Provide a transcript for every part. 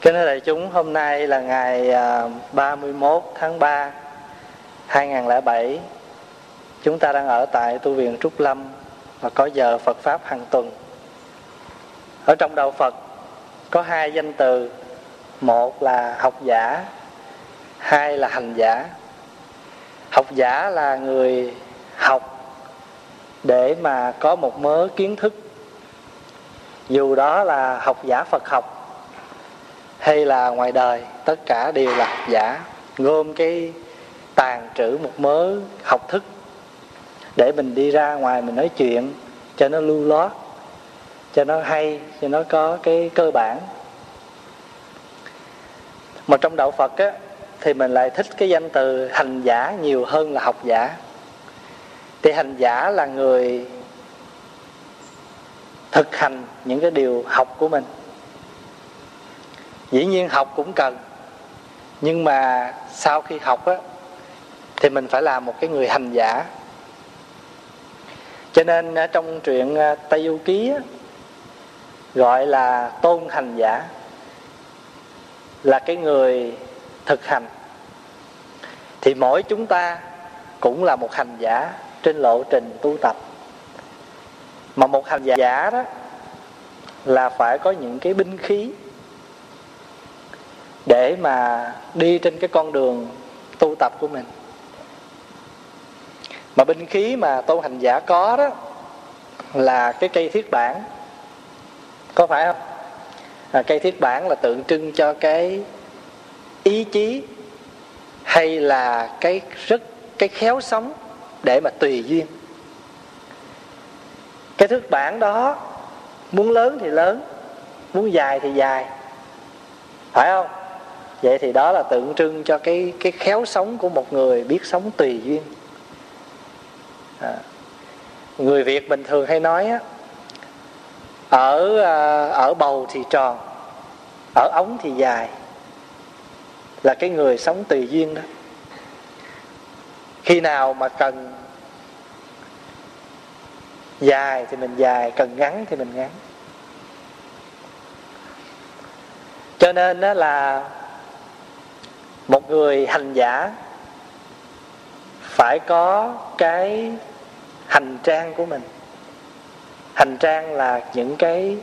Kính thưa đại chúng, hôm nay là ngày à, 31 tháng 3 2007 Chúng ta đang ở tại tu viện Trúc Lâm và có giờ Phật Pháp hàng tuần. Ở trong Đạo Phật có hai danh từ. Một là học giả Hai là hành giả. Học giả là người học để mà có một mớ kiến thức. Dù đó là học giả Phật học hay là ngoài đời, tất cả đều là giả, gom cái tàn trữ một mớ học thức để mình đi ra ngoài mình nói chuyện cho nó lưu lót cho nó hay, cho nó có cái cơ bản. Mà trong đạo phật á, thì mình lại thích cái danh từ hành giả nhiều hơn là học giả. Thì hành giả là người thực hành những cái điều học của mình dĩ nhiên học cũng cần. Nhưng mà sau khi học á thì mình phải là một cái người hành giả. Cho nên ờ, trong truyện ờ, tây du ký á, gọi là tôn hành giả là cái người thực hành. Thì mỗi chúng ta cũng là một hành giả trên lộ trình tu tập. Mà một hành giả đó là phải có những cái binh khí để mà đi trên cái con đường tu tập của mình. Mà binh khí mà tu hành giả có đó là cái cây thiết bản. Có phải không? À, cây thiết bản là tượng trưng cho cái ý chí hay là cái rất cái khéo sống để mà tùy duyên. Cái thước bản đó muốn lớn thì lớn muốn dài thì dài. Phải không? Vậy thì đó là tượng trưng cho cái cái khéo sống của một người biết sống tùy duyên à. người việt bình thường hay nói á, ở à, ở bầu thì tròn, ở ống thì dài, là cái người sống tùy duyên đó khi nào mà cần dài thì mình dài, cần ngắn thì mình ngắn cho nên đó là người hành giả phải có cái hành trang của mình. Hành trang là những cái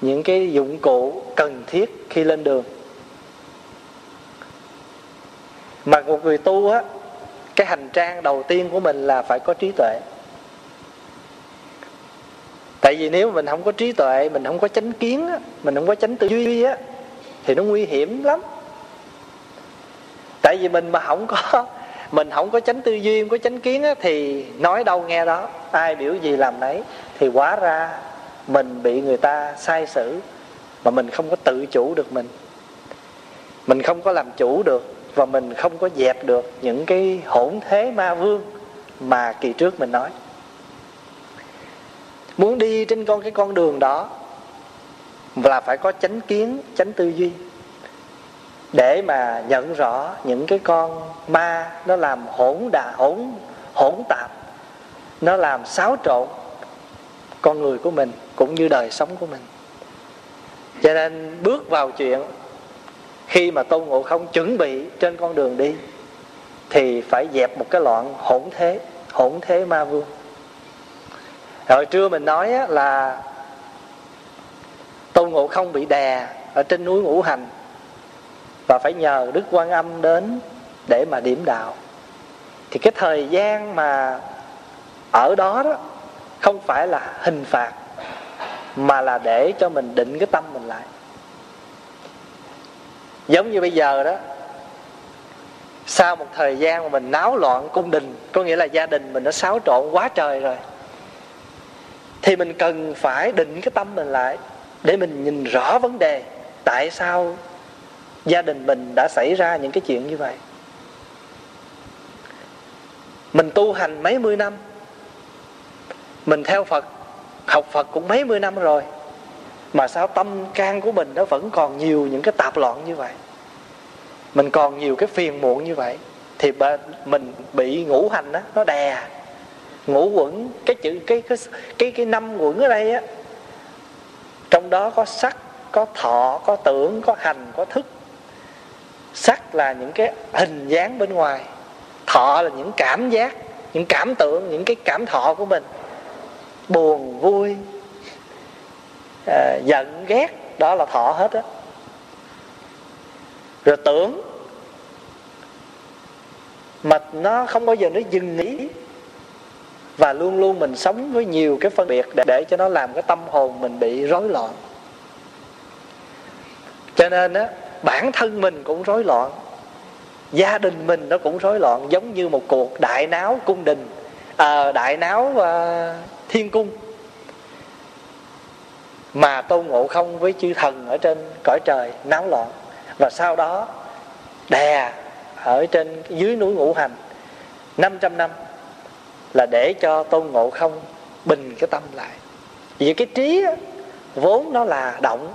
những cái dụng cụ cần thiết khi lên đường. Mà một người tu á cái hành trang đầu tiên của mình là phải có trí tuệ. Tại vì nếu mình không có trí tuệ mình không có chánh kiến á, mình không có chánh tư duy á thì nó nguy hiểm lắm tại vì mình mà không có mình không có chánh tư duy không có chánh kiến á, thì nói đâu nghe đó. Ai biểu gì làm nấy thì quá ra mình bị người ta sai xử mà mình không có tự chủ được mình. Mình không có làm chủ được và mình không có dẹp được những cái hỗn thế ma vương mà kỳ trước mình nói. Muốn đi trên con cái con đường đó là phải có chánh kiến chánh tư duy để mà nhận rõ những cái con ma nó làm hỗn đà, hỗn hỗn tạp, nó làm xáo trộn con người của mình cũng như đời sống của mình. Cho nên bước vào chuyện, khi mà tôn ngộ không chuẩn bị trên con đường đi, thì phải dẹp một cái loạn hỗn thế hỗn thế ma vương. Rồi trưa mình nói là tôn ngộ không bị đè ở trên núi ngũ hành và phải nhờ đức quan âm đến để mà điểm đạo. Thì cái thời gian mà ở đó đó, không phải là hình phạt, mà là để cho mình định cái tâm mình lại. Giống như bây giờ đó, sau một thời gian mà mình náo loạn cung đình, có nghĩa là gia đình mình nó xáo trộn quá trời rồi, thì mình cần phải định cái tâm mình lại để mình nhìn rõ vấn đề tại sao gia đình mình đã xảy ra những cái chuyện như vậy. Mình tu hành mấy mươi năm, mình theo phật, học phật cũng mấy mươi năm rồi, mà sao tâm can của mình nó vẫn còn nhiều những cái tạp loạn như vậy? Mình còn nhiều cái phiền muộn như vậy, thì mình bị ngũ hành đó nó đè. Ngũ quẩn, cái chữ, cái cái cái cái năm quẩn ở đây á, trong đó có sắc, có thọ, có tưởng, có hành, có thức sắc là những cái hình dáng bên ngoài thọ là những cảm giác những cảm tưởng những cái cảm thọ của mình. Buồn vui à, giận ghét đó là thọ hết á. Rồi tưởng mà nó không bao giờ nó dừng nghỉ và luôn luôn mình sống với nhiều cái phân biệt để, để cho nó làm cái tâm hồn mình bị rối loạn. Cho nên á bản thân mình cũng rối loạn gia đình mình nó cũng rối loạn giống như một cuộc đại náo cung đình à, đại náo à, thiên cung. Mà tôn ngộ không với chư thần ở trên cõi trời náo loạn và sau đó đè ở trên dưới núi ngũ hành 500 năm là để cho tôn ngộ không bình cái tâm lại. Vì cái trí á, vốn nó là động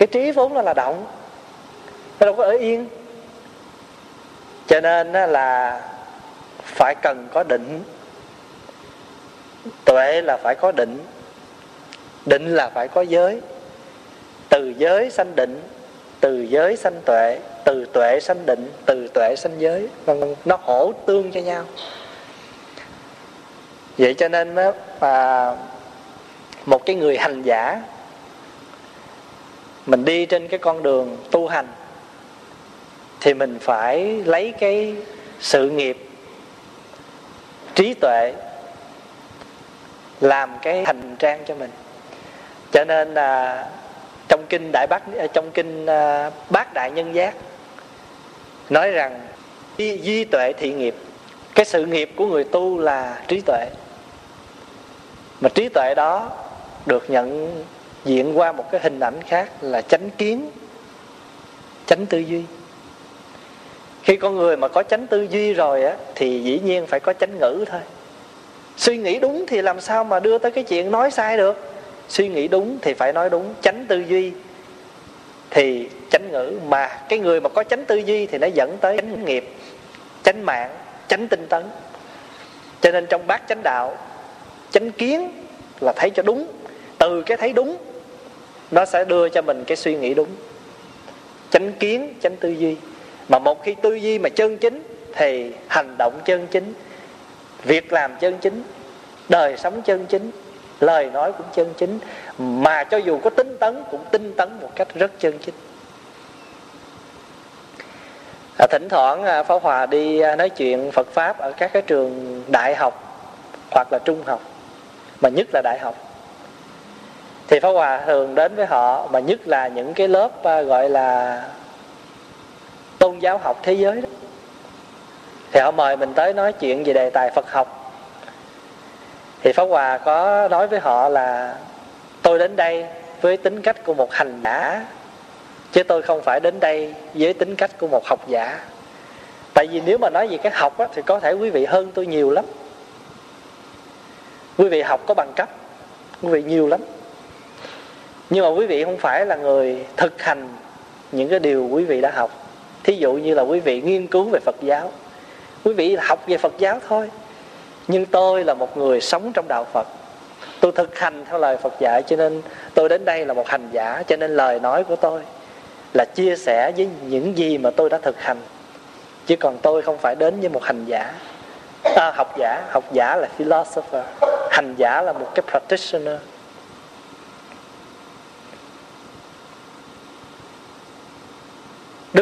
cái trí vốn nó là động. Nó đâu có ở yên. Cho nên là phải cần có định. Tuệ là phải có định. Định là phải có giới. Từ giới sanh định, từ giới sanh tuệ, từ tuệ sanh định, từ tuệ sanh giới nó hỗ tương cho nhau. Vậy cho nên mà một cái người hành giả mình đi trên cái con đường tu hành thì mình phải lấy cái sự nghiệp trí tuệ làm cái hành trang cho mình. Cho nên là trong kinh đại bác à, trong kinh à, bác bát đại nhân giác nói rằng duy, duy tuệ thị nghiệp cái sự nghiệp của người tu là trí tuệ. Mà trí tuệ đó được nhận diện qua một cái hình ảnh khác là chánh kiến, chánh tư duy. Khi con người mà có chánh tư duy rồi á, thì dĩ nhiên phải có chánh ngữ thôi. Suy nghĩ đúng thì làm sao mà đưa tới cái chuyện nói sai được? Suy nghĩ đúng thì phải nói đúng. Chánh tư duy thì chánh ngữ, mà cái người mà có chánh tư duy thì nó dẫn tới chánh nghiệp, chánh mạng, chánh tinh tấn. Cho nên trong bát chánh đạo, chánh kiến là thấy cho đúng. Từ cái thấy đúng nó sẽ đưa cho mình cái suy nghĩ đúng. Chánh kiến chánh tư duy. Mà một khi tư duy mà chân chính thì hành động chân chính việc làm chân chính đời sống chân chính lời nói cũng chân chính. Mà cho dù có tinh tấn cũng tinh tấn một cách rất chân chính. À, thỉnh thoảng à, pháo Hòa đi à, nói chuyện Phật pháp ở các cái trường đại học hoặc là trung học. Mà nhất là đại học thì Pháp Hòa thường đến với họ mà nhất là những cái lớp à, gọi là tôn giáo học thế giới đó. Thì họ mời mình tới nói chuyện về đề tài Phật học. Thì Pháp Hòa có nói với họ là tôi đến đây với tính cách của một hành giả chứ tôi không phải đến đây với tính cách của một học giả. Tại vì nếu mà nói về cái học á, thì có thể quý vị hơn tôi nhiều lắm. Quý vị học có bằng cấp quý vị nhiều lắm nhưng mà quý vị không phải là người thực hành những cái điều quý vị đã học. Thí dụ như là quý vị nghiên cứu về phật giáo. Quý vị học về phật giáo thôi. Nhưng tôi là một người sống trong đạo phật. Tôi thực hành theo lời phật dạy cho nên tôi đến đây là một hành giả cho nên lời nói của tôi là chia sẻ với những gì mà tôi đã thực hành. Chứ còn tôi không phải đến với một hành giả. À, học giả. Học giả là philosopher. Hành giả là một cái practitioner.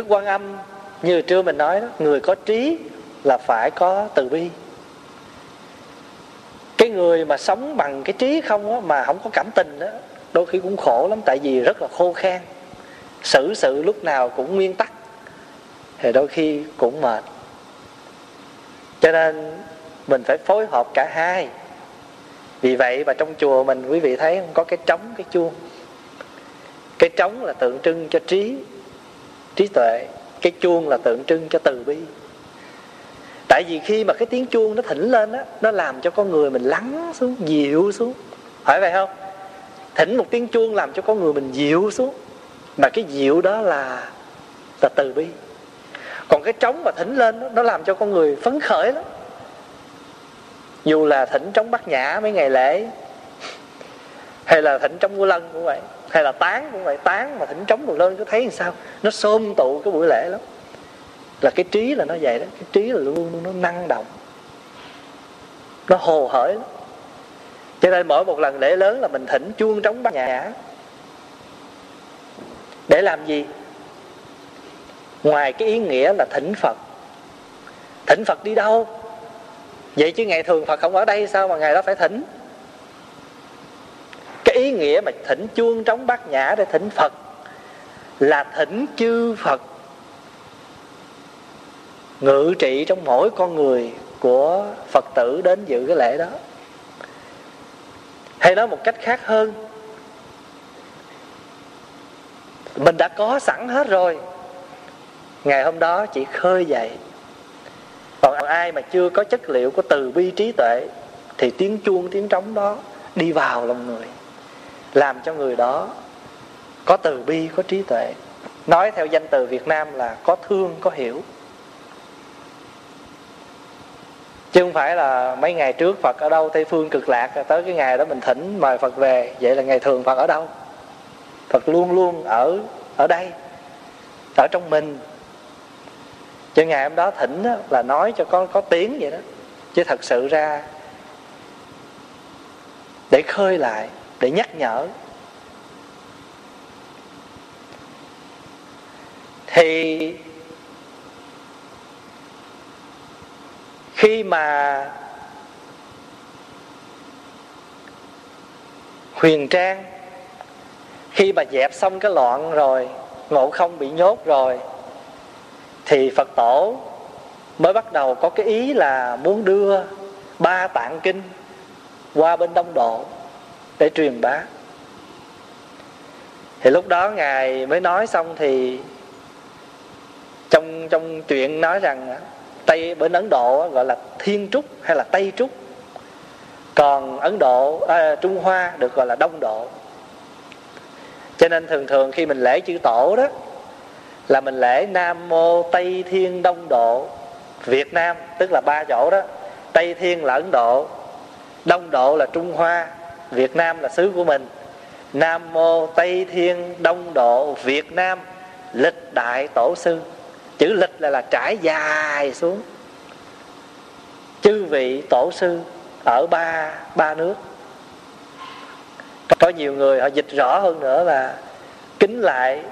Quan Âm. Như trưa mình nói đó Người có trí là phải có từ bi. Cái người mà sống bằng cái trí không á, Mà không có cảm tình đó Đôi khi cũng khổ lắm Tại vì rất là khô khan. Xử sự lúc nào cũng nguyên tắc Thì đôi khi cũng mệt. Cho nên Mình phải phối hợp cả hai. Vì vậy mà trong chùa mình Quý vị thấy không có cái trống cái chuông. Cái trống là tượng trưng cho trí trí tuệ cái chuông là tượng trưng cho từ bi. Tại vì khi mà cái tiếng chuông nó thỉnh lên á nó làm cho con người mình lắng xuống dịu xuống. Phải vậy không? Thỉnh một tiếng chuông làm cho con người mình dịu xuống. Mà cái dịu đó là là từ bi. Còn cái trống mà thỉnh lên đó, nó làm cho con người phấn khởi lắm. Dù là thỉnh trống bát nhã mấy ngày lễ hay là thỉnh trống vua lân cũng vậy hay là tán cũng vậy, tán mà thỉnh trống rồi lên có thấy làm sao? Nó xôm tụ cái buổi lễ lắm. Là cái trí là nó vậy đó, cái trí là luôn luôn nó năng động. Nó hồ hởi lắm. Cho nên mỗi một lần lễ lớn là mình thỉnh chuông trống bát nhã để làm gì? Ngoài cái ý nghĩa là thỉnh phật. Thỉnh phật đi đâu? Vậy chứ ngày thường phật không ở đây, sao mà ngày đó phải thỉnh? Ý nghĩa mà thỉnh chuông trống bát nhã để thỉnh phật, là thỉnh chư phật ngự trị trong mỗi con người của phật tử đến dự cái lễ đó. Hay nói một cách khác hơn, mình đã có sẵn hết rồi, ngày hôm đó chỉ khơi dậy. Còn ai mà chưa có chất liệu của từ bi trí tuệ thì tiếng chuông, tiếng trống đó đi vào lòng người làm cho người đó có từ bi có trí tuệ. Nói theo danh từ việt nam là có thương có hiểu. Chứ không phải là mấy ngày trước phật ở đâu tây phương cực lạc tới cái ngày đó mình thỉnh mời phật về. Vậy là ngày thường phật ở đâu? Phật luôn luôn ở ở đây ở trong mình. Cho ngày hôm đó thỉnh đó, là nói cho có có tiếng vậy đó. Chứ thật sự ra để khơi lại để nhắc nhở. Thì khi mà huyền trang, khi mà dẹp xong cái loạn rồi, ngộ không bị nhốt rồi, thì phật tổ mới bắt đầu có cái ý là muốn đưa ba tạng kinh qua bên đông độ để truyền bá. Thì lúc đó ngài mới nói xong thì trong trong chuyện nói rằng tây bên ấn độ gọi là thiên trúc hay là tây trúc. Còn ấn độ à, trung hoa được gọi là đông độ. Cho nên thường thường khi mình lễ chữ tổ đó là mình lễ nam mô tây thiên đông độ việt nam tức là ba chỗ đó. Tây thiên là ấn độ đông độ là trung hoa việt nam là xứ của mình. Nam mô tây thiên đông độ việt nam, lịch đại tổ sư. Chữ lịch là là trải dài xuống. Chư vị tổ sư ở ba ba nước. Có nhiều người họ dịch rõ hơn nữa là kính lại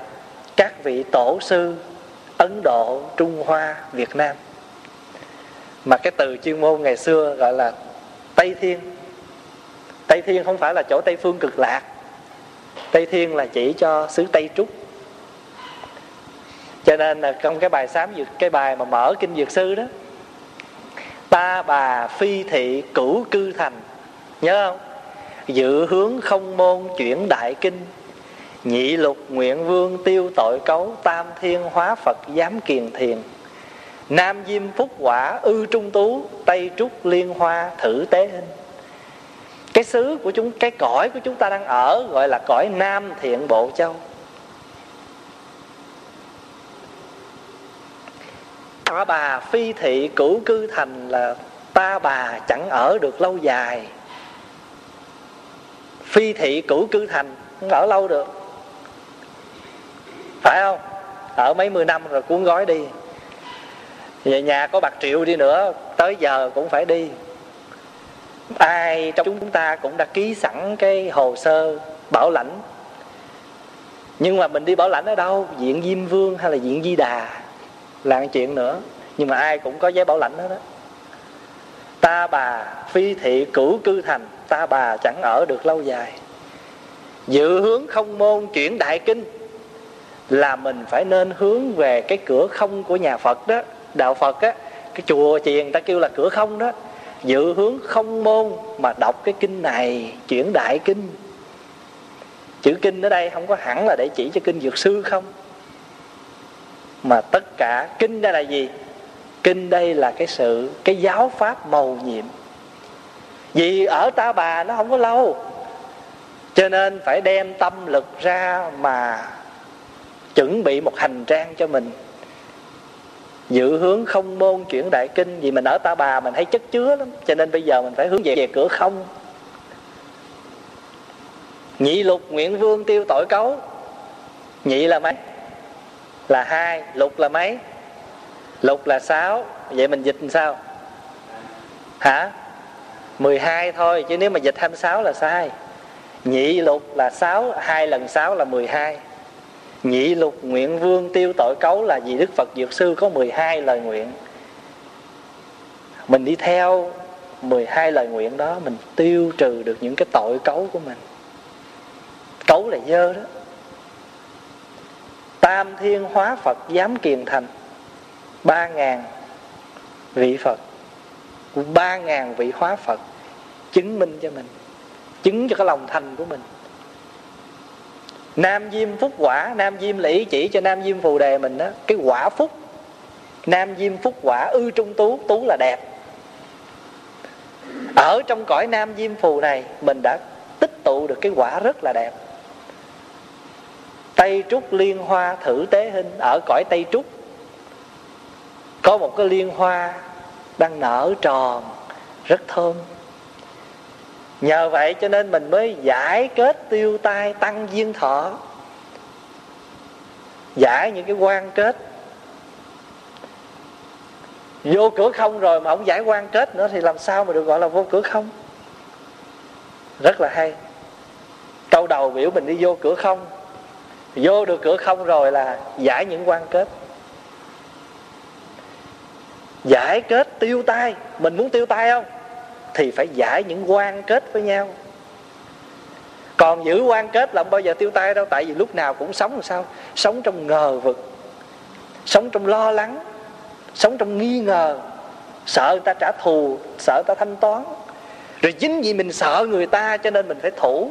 các vị tổ sư ấn độ, trung hoa, việt nam. Mà cái từ chuyên môn ngày xưa gọi là tây thiên tây thiên không phải là chỗ tây phương cực lạc. Tây thiên là chỉ cho xứ tây trúc. Cho nên là trong cái bài sám dược, cái bài mà mở kinh dược sư đó, ta bà phi thị cửu cư thành, nhớ không? Dự hướng không môn chuyển đại kinh, nhị lục nguyện vương tiêu tội cấu, tam thiên hóa phật giám kiền thiền. Nam diêm phúc quả ư trung tú, tây trúc liên hoa thử tế hình cái xứ của chúng, cái cõi của chúng ta đang ở, gọi là cõi nam thiện bộ châu. Ta bà phi thị cửu cư thành là ta bà chẳng ở được lâu dài. Phi thị cửu cư thành không ở lâu được. Phải không? Ở mấy mươi năm rồi cuốn gói đi. Về nhà có bạc triệu đi nữa, tới giờ cũng phải đi ai trong chúng ta cũng đã ký sẵn cái hồ sơ bảo lãnh. Nhưng mà mình đi bảo lãnh ở đâu? Diện diêm vương hay là diện di đà? Là một chuyện nữa. Nhưng mà ai cũng có giấy bảo lãnh hết đó. Ta bà phi thị cửu cư thành, ta bà chẳng ở được lâu dài. Dự hướng không môn chuyển đại kinh là mình phải nên hướng về cái cửa không của nhà phật đó. Đạo phật á, cái chùa chiền ta kêu là cửa không đó dự hướng không môn mà đọc cái kinh này, chuyển đại kinh. Chữ kinh ở đây không có hẳn là để chỉ cho kinh dược sư không? Mà tất cả kinh đây là gì? Kinh đây là cái sự, cái giáo pháp màu nhiệm. Vì ở ta bà nó không có lâu, cho nên phải đem tâm lực ra mà chuẩn bị một hành trang cho mình dự hướng không môn chuyển đại kinh vì mình ở ta bà mình thấy chất chứa lắm. Cho nên bây giờ mình phải hướng về, về cửa không. Nhị lục nguyện vương tiêu tội cấu. Nhị là mấy? Là hai lục là mấy? Lục là sáu. Vậy mình dịch làm sao? Hả? 12 thôi chứ nếu mà dịch 26 là sai. Nhị lục là 6 hai lần 6 là 12 nhị lục nguyện vương tiêu tội cấu là vì Đức Phật Dược Sư có 12 lời nguyện. Mình đi theo 12 lời nguyện đó, mình tiêu trừ được những cái tội cấu của mình. Cấu là dơ đó. Tam thiên hóa Phật dám kiền thành, ba ngàn vị Phật, ba ngàn vị hóa Phật chứng minh cho mình, chứng cho cái lòng thành của mình. Nam Diêm Phúc Quả, Nam Diêm là ý chỉ cho Nam Diêm Phù Đề mình đó, Cái quả phúc. Nam Diêm Phúc Quả, ư trung tú Tú là đẹp. Ở trong cõi Nam Diêm Phù này, Mình đã tích tụ được cái quả rất là đẹp. Tây Trúc Liên Hoa thử tế hình, Ở cõi Tây Trúc, Có một cái liên hoa Đang nở tròn, Rất thơm nhờ vậy cho nên mình mới giải kết tiêu tai tăng duyên thọ. Giải những cái quan kết. Vô cửa không rồi mà không giải quan kết nữa thì làm sao mà được gọi là vô cửa không? Rất là hay. Câu đầu biểu mình đi vô cửa không. Vô được cửa không rồi là giải những quan kết. Giải kết tiêu tai. Mình muốn tiêu tai không? Thì phải giải những quan kết với nhau. Còn giữ quan kết là không bao giờ tiêu tay đâu, tại vì lúc nào cũng sống làm sao? Sống trong ngờ vực, sống trong lo lắng, sống trong nghi ngờ. Sợ người ta trả thù, sợ người ta thanh toán. Rồi chính vì mình sợ người ta cho nên mình phải thủ.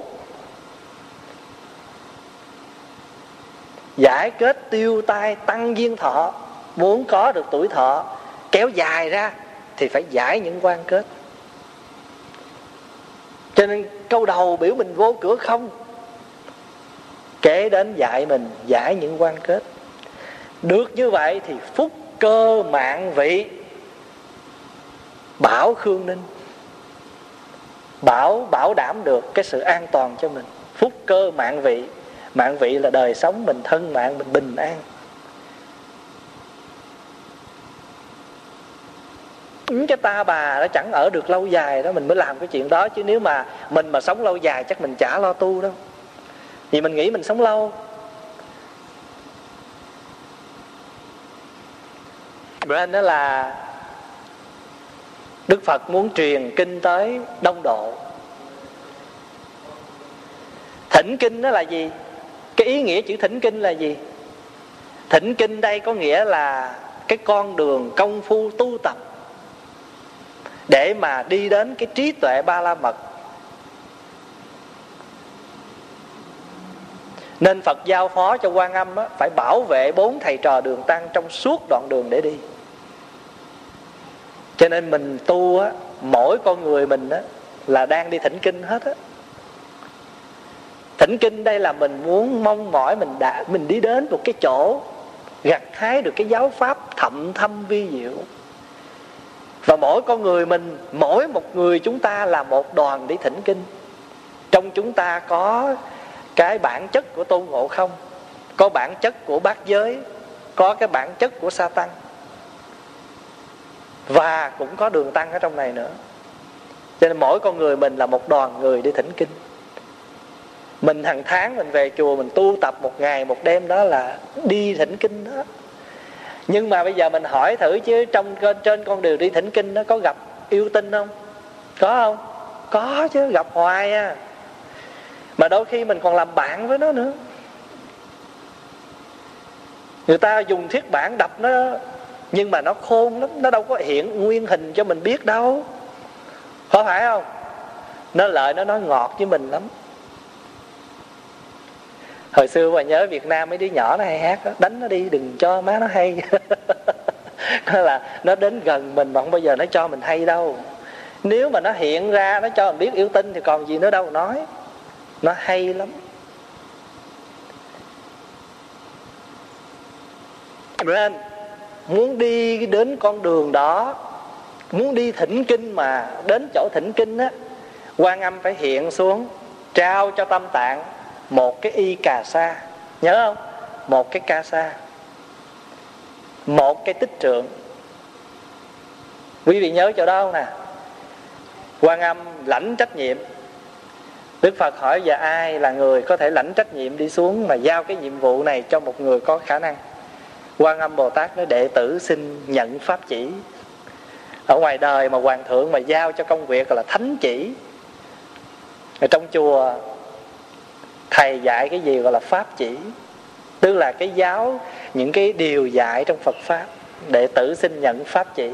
Giải kết tiêu tai tăng duyên thọ. Muốn có được tuổi thọ, kéo dài ra thì phải giải những quan kết cho nên câu đầu biểu mình vô cửa không? Kể đến dạy mình giải những quan kết. Được như vậy thì phúc cơ mạng vị. Bảo khương ninh. Bảo bảo đảm được cái sự an toàn cho mình. Phúc cơ mạng vị. Mạng vị là đời sống mình, thân mạng mình bình an. Ứng cái ta, bà nó chẳng ở được lâu dài đó, mình mới làm cái chuyện đó, chứ nếu mà mình mà sống lâu dài chắc mình chả lo tu đâu vì mình nghĩ mình sống lâu nên đó là Đức Phật muốn truyền kinh tới đông độ Thỉnh kinh đó là gì? Cái ý nghĩa chữ thỉnh kinh là gì? Thỉnh kinh đây có nghĩa là Cái con đường công phu tu tập để mà đi đến cái trí tuệ ba la mật nên phật giao phó cho quan âm á, phải bảo vệ bốn thầy trò đường tăng trong suốt đoạn đường để đi. Cho nên mình tu á, mỗi con người mình á, là đang đi thỉnh kinh hết á. Thỉnh kinh đây là mình muốn mong mỏi mình đã mình đi đến một cái chỗ gặt hái được cái giáo pháp thậm thâm vi diệu và mỗi con người mình, mỗi một người chúng ta là một đoàn đi thỉnh kinh. Trong chúng ta có cái bản chất của tôn ngộ không? Có bản chất của bát giới? Có cái bản chất của sa tăng? Và cũng có đường tăng ở trong này nữa. Cho nên mỗi con người mình là một đoàn người đi thỉnh kinh. Mình hàng tháng mình về chùa, mình tu tập một ngày, một đêm đó là đi thỉnh kinh đó nhưng mà bây giờ mình hỏi thử chứ, trong trên con đường đi thỉnh kinh nó có gặp yêu tinh không? Có không? Có chứ, gặp hoài à. Mà đôi khi mình còn làm bạn với nó nữa. Người ta dùng thiết bản đập nó, nhưng mà nó khôn lắm, nó đâu có hiện nguyên hình cho mình biết đâu. Có phải không? Nó lợi nó nói ngọt với mình lắm hồi xưa mà nhớ việt nam mấy đứa nhỏ nó hay hát đó, đánh nó đi đừng cho má nó hay. Nó là nó đến gần mình mà không bao giờ nó cho mình hay đâu. Nếu mà nó hiện ra nó cho mình biết yêu tinh thì còn gì nữa đâu nói. Nó hay lắm. Nên muốn đi đến con đường đó muốn đi thỉnh kinh mà đến chỗ thỉnh kinh á quan âm phải hiện xuống trao cho tâm tạng một cái y cà sa. Nhớ không? Một cái ca sa. Một cái tích trượng quý vị nhớ chỗ đó không nè? Quan âm lãnh trách nhiệm. Đức phật hỏi giờ ai là người có thể lãnh trách nhiệm đi xuống mà giao cái nhiệm vụ này cho một người có khả năng? Quan âm bồ tát nói, đệ tử xin nhận pháp chỉ. Ở ngoài đời mà hoàng thượng mà giao cho công việc là thánh chỉ. Ở trong chùa thầy dạy cái gì gọi là pháp chỉ. Tức là cái giáo, những cái điều dạy trong phật pháp đệ tử xin nhận pháp chỉ.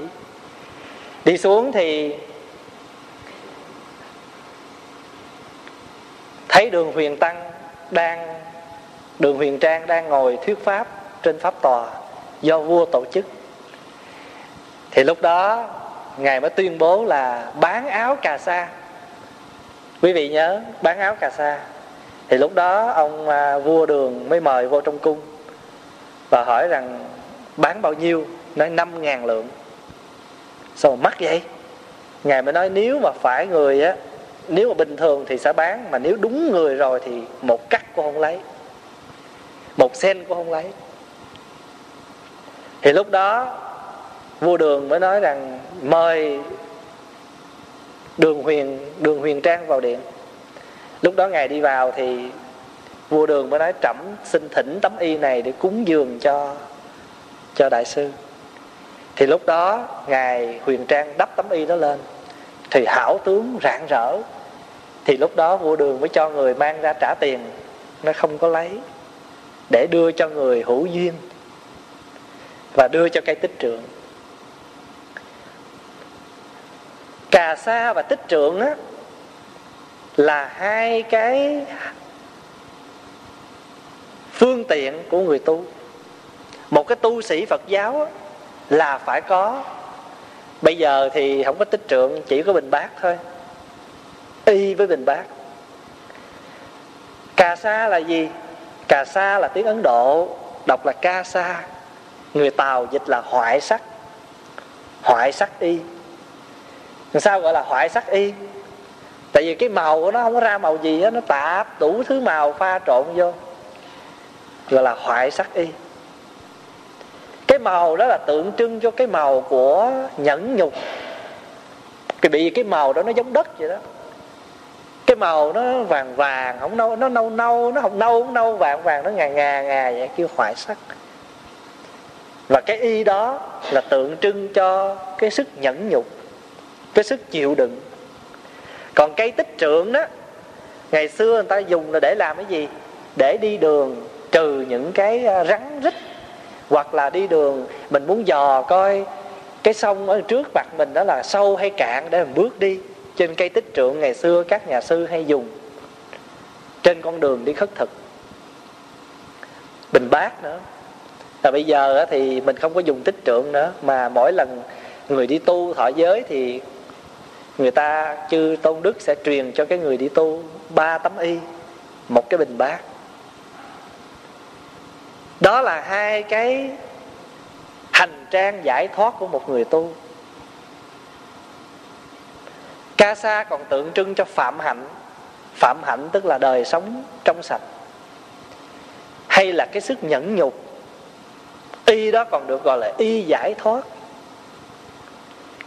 Đi xuống thì thấy đường huyền tăng đang, đường huyền trang đang ngồi thuyết pháp trên pháp tòa do vua tổ chức. Thì lúc đó, ngài mới tuyên bố là bán áo cà sa. Quý vị nhớ, bán áo cà sa thì lúc đó ông à, vua đường mới mời vô trong cung và hỏi rằng bán bao nhiêu? Nói năm ngàn lượng. Sao mà mắc vậy? Ngài mới nói nếu mà phải người á nếu mà bình thường thì sẽ bán mà nếu đúng người rồi thì một cắt cũng không lấy một sen cũng không lấy. Thì lúc đó vua đường mới nói rằng mời đường huyền đường huyền trang vào điện lúc đó ngài đi vào thì vua đường mới nói, trẫm, xin thỉnh tấm y này để cúng dường cho cho đại sư. Thì lúc đó ngài huyền trang đắp tấm y đó lên, thì hảo tướng rạng rỡ. Thì lúc đó vua đường mới cho người mang ra trả tiền nó không có lấy, để đưa cho người hữu duyên và đưa cho cây tích trượng cà sa và tích trượng á là hai cái phương tiện của người tu. Một cái tu sĩ phật giáo là phải có. Bây giờ thì không có tích trượng chỉ có bình bát thôi. Y với bình bát. Cà sa là gì? Cà sa là tiếng ấn độ, đọc là ca sa. Người tàu dịch là hoại sắc. Hoại sắc y. Sao gọi là hoại sắc y? Tại vì cái màu của nó không có ra màu gì á nó tạp đủ thứ màu pha trộn vô. Gọi là hoại sắc y. Cái màu đó là tượng trưng cho cái màu của nhẫn nhục. Cái bị cái màu đó nó giống đất vậy đó. Cái màu nó vàng vàng, không nâu, nó nâu nâu, nó không nâu không nâu, vàng vàng, nó ngà ngà ngà vậy, kêu hoại sắc. Và cái y đó là tượng trưng cho cái sức nhẫn nhục, cái sức chịu đựng còn cây tích trượng đó, ngày xưa người ta dùng là để làm cái gì? Để đi đường trừ những cái à, rắn rít, hoặc là đi đường, mình muốn dò coi cái sông ở trước mặt mình đó là sâu hay cạn để mình bước đi. Trên cây tích trượng ngày xưa các nhà sư hay dùng. Trên con đường đi khất thực. Bình bát nữa. Là bây giờ thì mình không có dùng tích trượng nữa, mà mỗi lần người đi tu thọ giới thì người ta chư tôn đức sẽ truyền cho cái người đi tu ba tấm y, một cái bình bát. Đó là hai cái hành trang giải thoát của một người tu. Ca sa còn tượng trưng cho phạm hạnh. Phạm hạnh tức là đời sống trong sạch. Hay là cái sức nhẫn nhục. Y đó còn được gọi là y giải thoát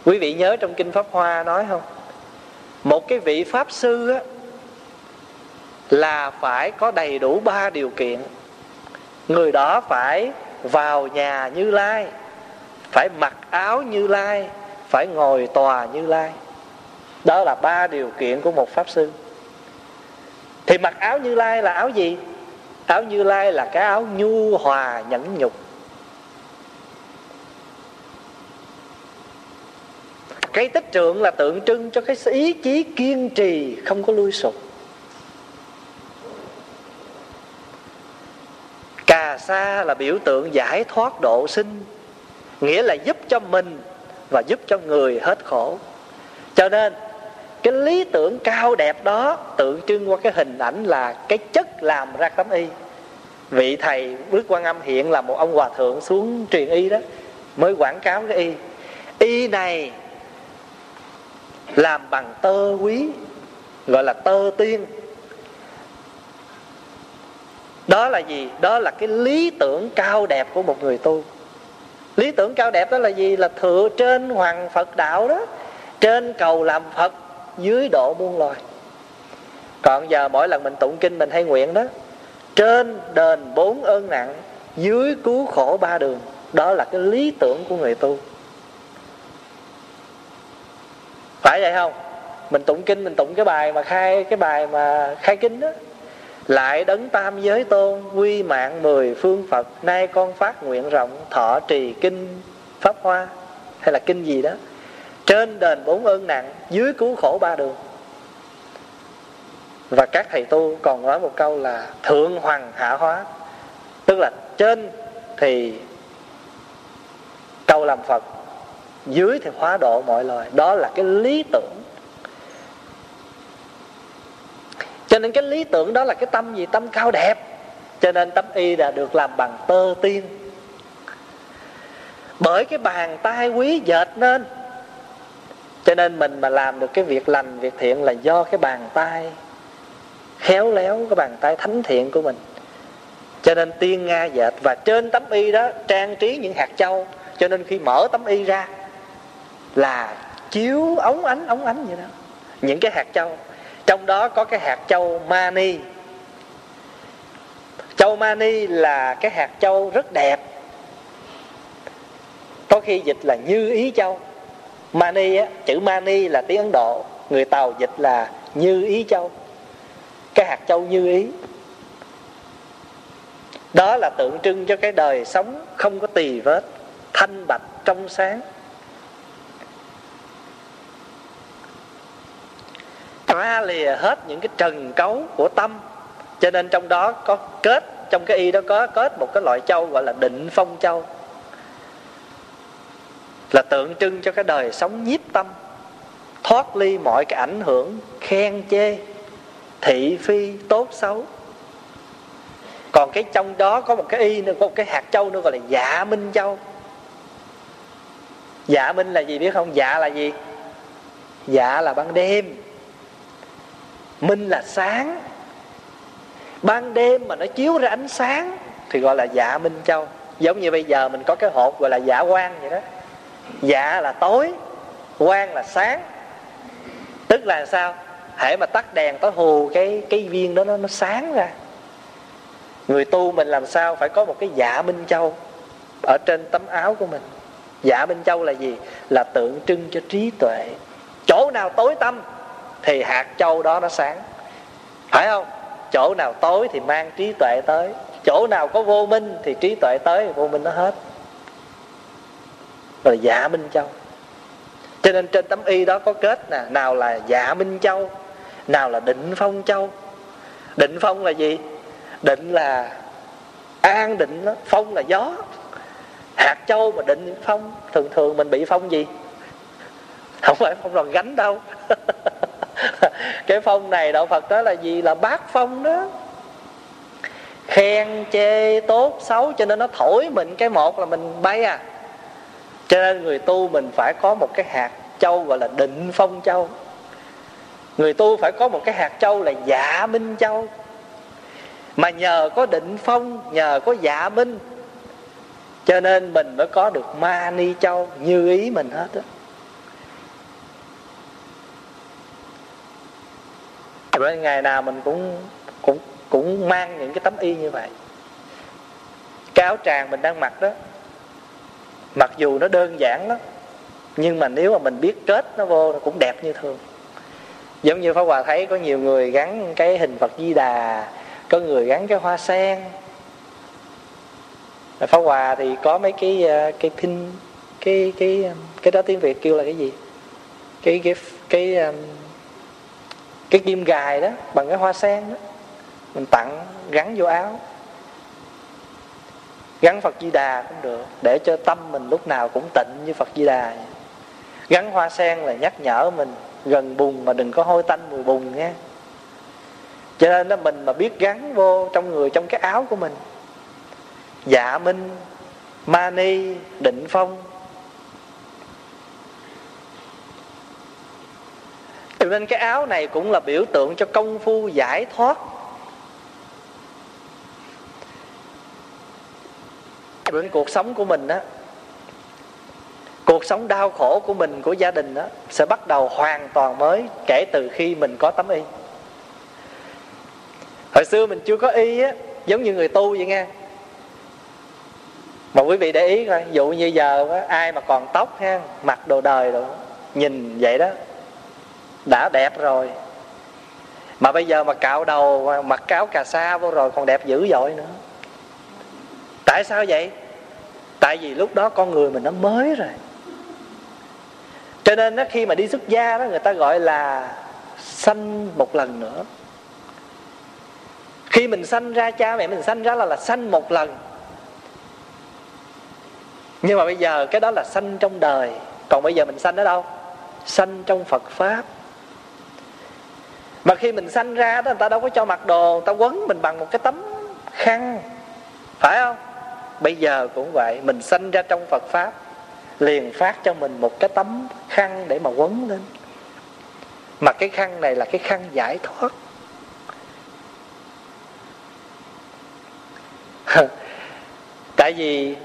quý vị nhớ trong kinh pháp hoa nói không? Một cái vị pháp sư á, là phải có đầy đủ ba điều kiện. Người đó phải vào nhà như lai phải mặc áo như lai phải ngồi tòa như lai. Đó là ba điều kiện của một pháp sư. Thì mặc áo như lai là áo gì? Áo như lai là cái áo nhu hòa nhẫn nhục. Cái tích trượng là tượng trưng cho cái ý chí kiên trì, không có lui sụp. Cà sa là biểu tượng giải thoát độ sinh, nghĩa là giúp cho mình và giúp cho người hết khổ. Cho nên, cái lý tưởng cao đẹp đó tượng trưng qua cái hình ảnh là cái chất làm ra tấm y. Vị thầy bước quan âm hiện là một ông hòa thượng xuống truyền y đó, mới quảng cáo cái y. Y này làm bằng tơ quý, gọi là tơ tiên. Đó là gì? Đó là cái lý tưởng cao đẹp của một người tu. Lý tưởng cao đẹp đó là gì? Là thượng trên hoàng phật đạo đó, trên cầu làm phật dưới độ muôn loài. Còn giờ mỗi lần mình tụng kinh mình hay nguyện đó, trên đền bốn ơn nặng, dưới cứu khổ ba đường, đó là cái lý tưởng của người tu. Phải vậy không? Mình tụng kinh, mình tụng cái bài mà khai, cái bài mà khai kinh đó. Lại đấng tam giới tôn, quy mạng mười phương phật, nay con phát nguyện rộng, thọ trì kinh pháp hoa. Hay là kinh gì đó. Trên đền bốn ơn nặng, dưới cứu khổ ba đường. Và các thầy tu còn nói một câu là thượng hoàng hạ hóa. Tức là trên thì câu làm phật dưới thì hóa độ mọi loài. Đó là cái lý tưởng. Cho nên cái lý tưởng đó là cái tâm gì? Tâm cao đẹp. Cho nên tấm y đã được làm bằng tơ tiên. Bởi cái bàn tay quý dệt nên. Cho nên mình mà làm được cái việc lành, việc thiện là do cái bàn tay khéo léo, cái bàn tay thánh thiện của mình. Cho nên tiên nga dệt và trên tấm y đó trang trí những hạt châu. Cho nên khi mở tấm y ra là chiếu ống ánh ống ánh vậy đó. Những cái hạt châu. Trong đó có cái hạt châu mani. Châu mani là cái hạt châu rất đẹp. Có khi dịch là như ý châu. Mani á, chữ mani là tiếng ấn độ. Người tàu dịch là như ý châu. Cái hạt châu như ý. Đó là tượng trưng cho cái đời sống không có tỳ vết, thanh bạch, trong sáng. Ra lìa hết những cái trần cấu của tâm. Cho nên trong đó có kết, trong cái y đó có kết một cái loại châu gọi là định phong châu. Là tượng trưng cho cái đời sống nhiếp tâm, thoát ly mọi cái ảnh hưởng khen chê, thị phi tốt xấu. Còn cái trong đó có một cái y nữa, có một cái hạt châu nữa gọi là dạ minh châu. Dạ minh là gì biết không? Dạ là gì? Dạ là ban đêm minh là sáng. Ban đêm mà nó chiếu ra ánh sáng thì gọi là dạ minh châu. Giống như bây giờ mình có cái hộp gọi là dạ quang vậy đó. Dạ là tối quang là sáng. Tức là sao? Hễ mà tắt đèn tối hù cái cái viên đó nó, nó sáng ra. Người tu mình làm sao phải có một cái dạ minh châu ở trên tấm áo của mình? Dạ minh châu là gì? Là tượng trưng cho trí tuệ. Chỗ nào tối tâm thì hạt châu đó nó sáng. Phải không? Chỗ nào tối thì mang trí tuệ tới. Chỗ nào có vô minh thì trí tuệ tới, vô minh nó hết. Rồi dạ minh châu. Cho nên trên tấm y đó có kết nè, nào là dạ minh châu, nào là định phong châu. Định phong là gì? Định là an định đó. phong là gió. Hạt châu mà định phong, thường thường mình bị phong gì? Không phải phong đòn gánh đâu. cái phong này đạo phật đó là gì? Là bát phong đó. Khen, chê, tốt, xấu, cho nên nó thổi mình. Cái một là mình bay à. Cho nên người tu mình phải có một cái hạt châu gọi là định phong châu. Người tu phải có một cái hạt châu là dạ minh châu. Mà nhờ có định phong, nhờ có dạ minh, cho nên mình mới có được ma ni châu. Như ý mình hết á. Rồi ngày nào mình cũng cũng cũng mang những cái tấm y như vậy. Cái áo tràng mình đang mặc đó, mặc dù nó đơn giản lắm, nhưng mà nếu mà mình biết kết nó vô nó cũng đẹp như thường. Giống như pháp hòa thấy có nhiều người gắn cái hình phật di đà, có người gắn cái hoa sen. Pháp hòa thì có mấy cái ờ, cái pin, cái cái cái đó tiếng việt kêu là cái gì? Cái cái cái cái cái kim gài đó, bằng cái hoa sen đó, mình tặng, gắn vô áo. Gắn phật di đà cũng được, để cho tâm mình lúc nào cũng tịnh như phật di đà gắn hoa sen là nhắc nhở mình, gần bùn mà đừng có hôi tanh mùi bùn nha. Cho nên đó, mình mà biết gắn vô trong người, trong cái áo của mình dạ minh mani định phong cho nên cái áo này cũng là biểu tượng cho công phu giải thoát. Đến cuộc sống của mình á cuộc sống đau khổ của mình của gia đình đó sẽ bắt đầu hoàn toàn mới kể từ khi mình có tấm y. Hồi xưa mình chưa có y á giống như người tu vậy nghe. Mà quý vị để ý coi dụ như giờ á, ai mà còn tóc ha mặc đồ đời rồi nhìn vậy đó đã đẹp rồi. Mà bây giờ mà cạo đầu mặc cáo cà sa vô rồi còn đẹp dữ dội nữa. Tại sao vậy? Tại vì lúc đó con người mình nó mới rồi. Cho nên đó, khi mà đi xuất gia đó người ta gọi là sanh một lần nữa. Khi mình sanh ra cha mẹ mình sanh ra là là sanh một lần. Nhưng mà bây giờ cái đó là sanh trong đời. Còn bây giờ mình sanh ở đâu? Sanh trong phật pháp mà khi mình sanh ra đó, người ta đâu có cho mặc đồ, người ta quấn mình bằng một cái tấm khăn. Phải không? Bây giờ cũng vậy, mình sanh ra trong phật pháp, liền phát cho mình một cái tấm khăn để mà quấn lên. Mà cái khăn này là cái khăn giải thoát. Tại vì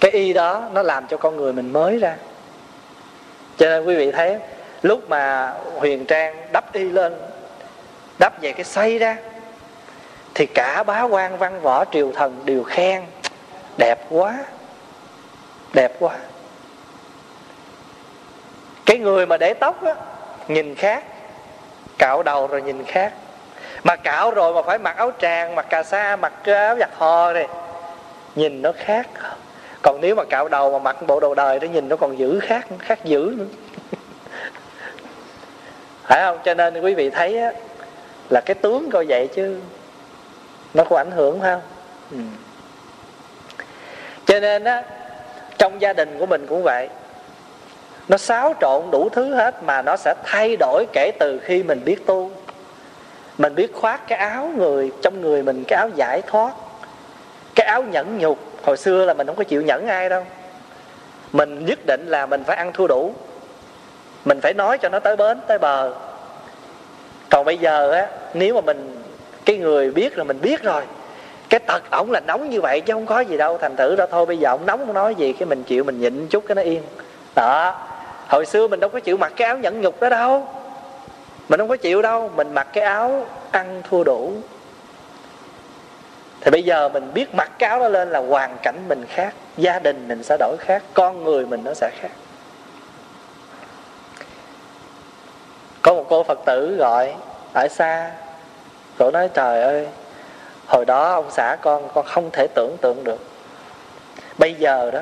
cái y đó nó làm cho con người mình mới ra. Cho nên quý vị thấy lúc mà huyền trang đắp y lên, đắp về cái xây ra, thì cả bá quan văn võ triều thần đều khen, đẹp quá đẹp quá. Cái người mà để tóc á, nhìn khác, cạo đầu rồi nhìn khác. Mà cạo rồi mà phải mặc áo tràng, mặc cà sa, mặc áo giặt hò này nhìn nó khác. Còn nếu mà cạo đầu mà mặc bộ đồ đời nó nhìn nó còn dữ khác khác dữ nữa phải không? Cho nên quý vị thấy á, là cái tướng coi vậy chứ nó có ảnh hưởng phải không? Ừ. cho nên á trong gia đình của mình cũng vậy. Nó xáo trộn đủ thứ hết mà nó sẽ thay đổi kể từ khi mình biết tu. Mình biết khoác cái áo người trong người mình cái áo giải thoát cái áo nhẫn nhục. Hồi xưa là mình không có chịu nhẫn ai đâu. Mình nhất định là mình phải ăn thua đủ mình phải nói cho nó tới bến, tới bờ. Còn bây giờ á, nếu mà mình, cái người biết rồi mình biết rồi, cái tật ổng là nóng như vậy chứ không có gì đâu, thành thử ra thôi bây giờ ổng nóng không nói gì, cái mình chịu mình nhịn chút cái nó yên. Đó. Hồi xưa mình đâu có chịu mặc cái áo nhẫn nhục đó đâu. Mình không có chịu đâu, mình mặc cái áo ăn thua đủ. Thì bây giờ mình biết mặc cái áo đó lên là hoàn cảnh mình khác, gia đình mình sẽ đổi khác, con người mình nó sẽ khác. Có một cô phật tử gọi ở xa cổ nói, trời ơi, hồi đó ông xã con con không thể tưởng tượng được. Bây giờ đó,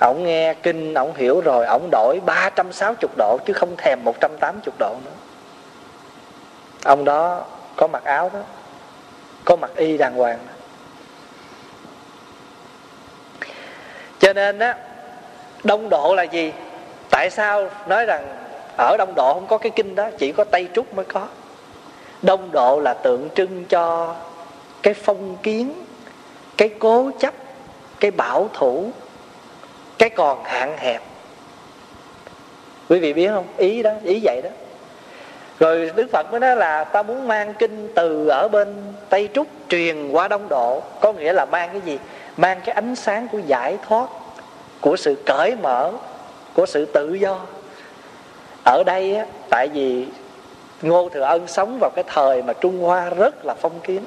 ổng nghe kinh, ổng hiểu rồi, ổng đổi 360 độ chứ không thèm 180 độ nữa. Ông đó có mặc áo đó, có mặc y đàng hoàng đó. cho nên á, đông độ là gì? Tại sao nói rằng ở đông độ không có cái kinh đó, chỉ có tây trúc mới có. Đông độ là tượng trưng cho cái phong kiến, cái cố chấp, cái bảo thủ, cái còn hạn hẹp. Quý vị biết không? Ý đó, ý vậy đó. Rồi đức phật mới nói là ta muốn mang kinh từ ở bên tây trúc truyền qua đông độ. Có nghĩa là mang cái gì? Mang cái ánh sáng của giải thoát, của sự cởi mở, của sự tự do ở đây á, tại vì ngô thừa ân sống vào cái thời mà trung hoa rất là phong kiến.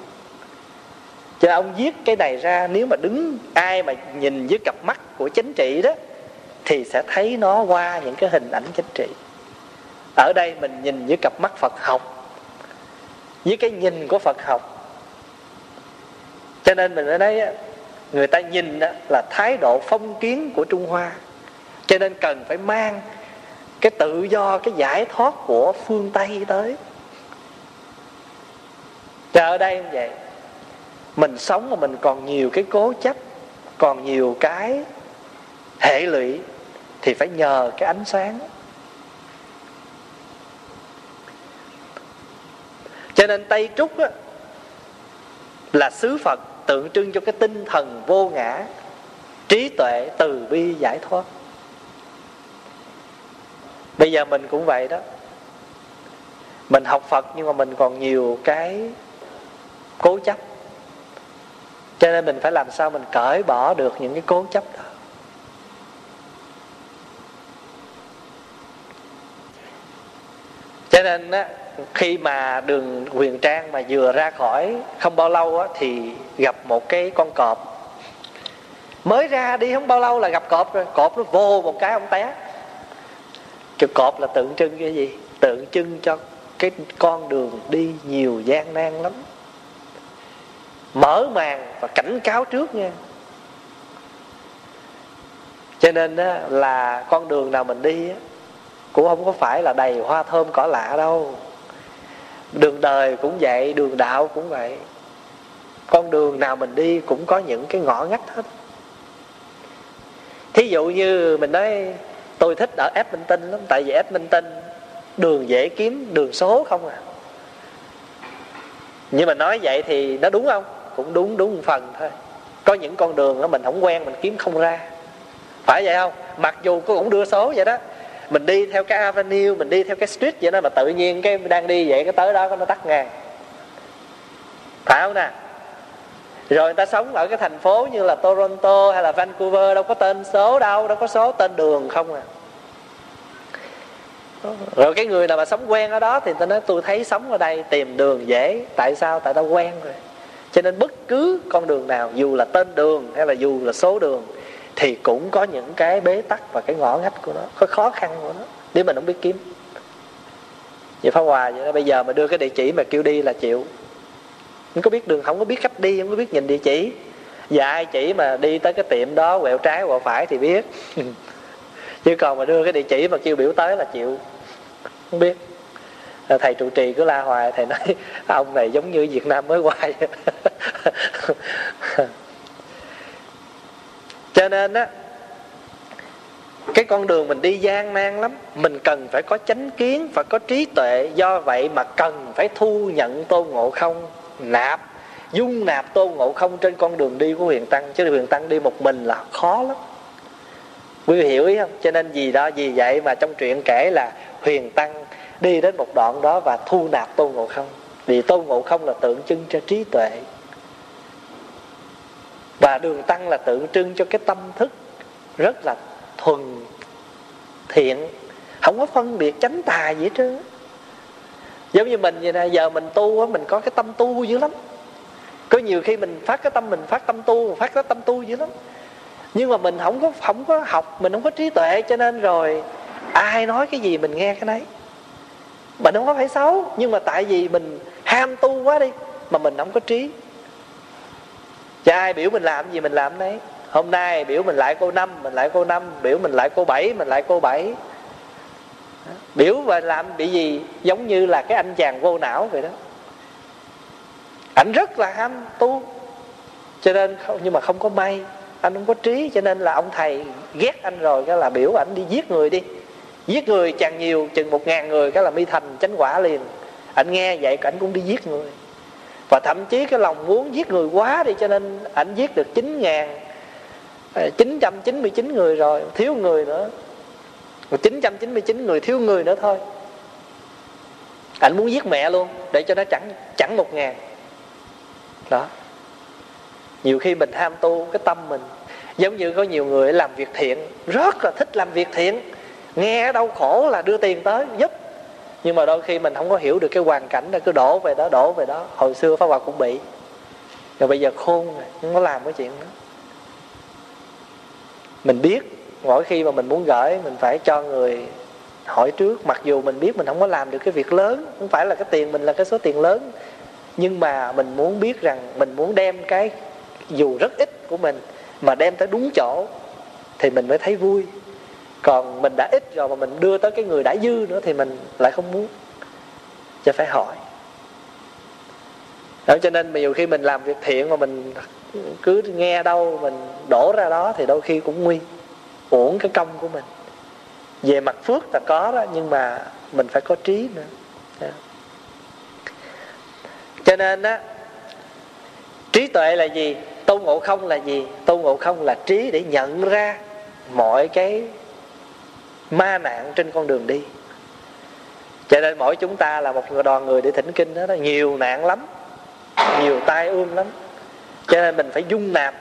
Cho ông viết cái này ra nếu mà đứng ai mà nhìn với cặp mắt của chính trị đó thì sẽ thấy nó qua những cái hình ảnh chính trị. Ở đây mình nhìn với cặp mắt phật học với cái nhìn của phật học. Cho nên mình ở đây người ta nhìn là thái độ phong kiến của trung hoa. Cho nên cần phải mang cái tự do cái giải thoát của phương tây tới. Cho ở đây như vậy. Mình sống mà mình còn nhiều cái cố chấp còn nhiều cái hệ lụy thì phải nhờ cái ánh sáng. Cho nên tây trúc á, là sứ phật tượng trưng cho cái tinh thần vô ngã trí tuệ từ bi giải thoát bây giờ mình cũng vậy đó. Mình học phật nhưng mà mình còn nhiều cái cố chấp. Cho nên mình phải làm sao mình cởi bỏ được những cái cố chấp đó. Cho nên á, khi mà đường huyền trang mà vừa ra khỏi không bao lâu á, thì gặp một cái con cọp. Mới ra đi không bao lâu là gặp cọp rồi. Cọp nó vô một cái ông té chữ cọp là tượng trưng cái gì? Tượng trưng cho cái con đường đi nhiều gian nan lắm. Mở màn và cảnh cáo trước nha. Cho nên á, là con đường nào mình đi á, cũng không có phải là đầy hoa thơm cỏ lạ đâu. Đường đời cũng vậy đường đạo cũng vậy. Con đường nào mình đi cũng có những cái ngõ ngách hết. Thí dụ như mình nói tôi thích ở Edmonton lắm, tại vì Edmonton đường dễ kiếm, đường số không à. Nhưng mà nói vậy thì nó đúng không? Cũng đúng đúng một phần thôi. Có những con đường đó mình không quen, mình kiếm không ra. Phải vậy không? Mặc dù có cũng đưa số vậy đó. Mình đi theo cái avenue, mình đi theo cái street vậy đó, mà tự nhiên cái đang đi vậy, cái tới đó nó tắt ngang. Phải không nè? Rồi người ta sống ở cái thành phố như là Toronto hay là Vancouver, đâu có tên số đâu đâu có số tên đường không à. Rồi cái người nào mà sống quen ở đó thì ta nói, tôi thấy sống ở đây tìm đường dễ, tại sao? Tại ta quen rồi. Cho nên bất cứ con đường nào, dù là tên đường hay là dù là số đường, thì cũng có những cái bế tắc và cái ngõ ngách của nó, có khó khăn của nó, nếu mình không biết kiếm. Vậy phá hòa vậy đó, bây giờ mà đưa cái địa chỉ mà kêu đi là chịu không có biết đường, không có biết cách đi, không có biết nhìn địa chỉ. Và ai chỉ mà đi tới cái tiệm đó, quẹo trái, quẹo phải thì biết. Chứ còn mà đưa cái địa chỉ mà kêu biểu tới là chịu. Không biết. À, thầy trụ trì cứ la hoài, thầy nói, ông này giống như việt nam mới qua cho nên á, cái con đường mình đi gian nan lắm. Mình cần phải có chánh kiến, phải có trí tuệ. Do vậy mà cần phải thu nhận tôn ngộ không nạp. Dung nạp tôn ngộ không trên con đường đi của huyền tăng, chứ huyền tăng đi một mình là khó lắm. Quý vị hiểu ý không? Cho nên gì đó, vì vậy mà trong truyện kể là huyền tăng đi đến một đoạn đó và thu nạp tôn ngộ không. Vì tôn ngộ không là tượng trưng cho trí tuệ. Và đường tăng là tượng trưng cho cái tâm thức rất là thuần thiện. Không có phân biệt chánh tà gì hết trơn giống như mình vậy nè, giờ mình tu á, mình có cái tâm tu dữ lắm. Có nhiều khi mình phát cái tâm mình phát tâm tu phát cái tâm tu dữ lắm. Nhưng mà mình không có không có học, mình không có trí tuệ cho nên rồi ai nói cái gì mình nghe cái nấy. Mình không có phải xấu, nhưng mà tại vì mình ham tu quá đi mà mình không có trí. Cha ai biểu mình làm gì mình làm đấy hôm nay biểu mình lại cô năm, mình lại cô năm, biểu mình lại cô bảy, mình lại cô bảy biểu và làm bị gì giống như là cái anh chàng vô não vậy đó. Ảnh rất là ham tu cho nên không, nhưng mà không có may anh không có trí cho nên là ông thầy ghét anh rồi cái là biểu ảnh đi giết người đi. Giết người chàng nhiều chừng một ngàn người cái là mi thành chánh quả liền. Anh nghe vậy ảnh cũng đi giết người. Và thậm chí cái lòng muốn giết người quá đi cho nên ảnh giết được chín ngàn 999 người rồi thiếu người nữa. 999 người thiếu người nữa thôi. Anh muốn giết mẹ luôn, để cho nó chẳng chẳng một ngàn. Đó. Nhiều khi mình ham tu, cái tâm mình, giống như có nhiều người làm việc thiện, rất là thích làm việc thiện. Nghe đau khổ là đưa tiền tới, giúp. Nhưng mà đôi khi mình không có hiểu được cái hoàn cảnh là cứ đổ về đó, đổ về đó. Hồi xưa pháp hòa cũng bị. Rồi bây giờ khôn rồi, không có làm cái chuyện đó. Mình biết mỗi khi mà mình muốn gửi, mình phải cho người hỏi trước. Mặc dù mình biết mình không có làm được cái việc lớn, không phải là cái tiền mình là cái số tiền lớn, nhưng mà mình muốn biết rằng mình muốn đem cái dù rất ít của mình mà đem tới đúng chỗ thì mình mới thấy vui. Còn mình đã ít rồi mà mình đưa tới cái người đã dư nữa thì mình lại không muốn cho phải hỏi. Đó, cho nên nhiều khi mình làm việc thiện mà mình cứ nghe đâu, mình đổ ra đó thì đôi khi cũng nguy uổng cái công của mình. Về mặt phước là có đó nhưng mà mình phải có trí nữa. Dạ. Cho nên á trí tuệ là gì? Tu ngộ không là gì? Tu ngộ không là trí để nhận ra mọi cái ma nạn trên con đường đi. Cho nên mỗi chúng ta là một đoàn người để thỉnh kinh đó, đó nhiều nạn lắm nhiều tai ương lắm. Cho nên mình phải dung nạp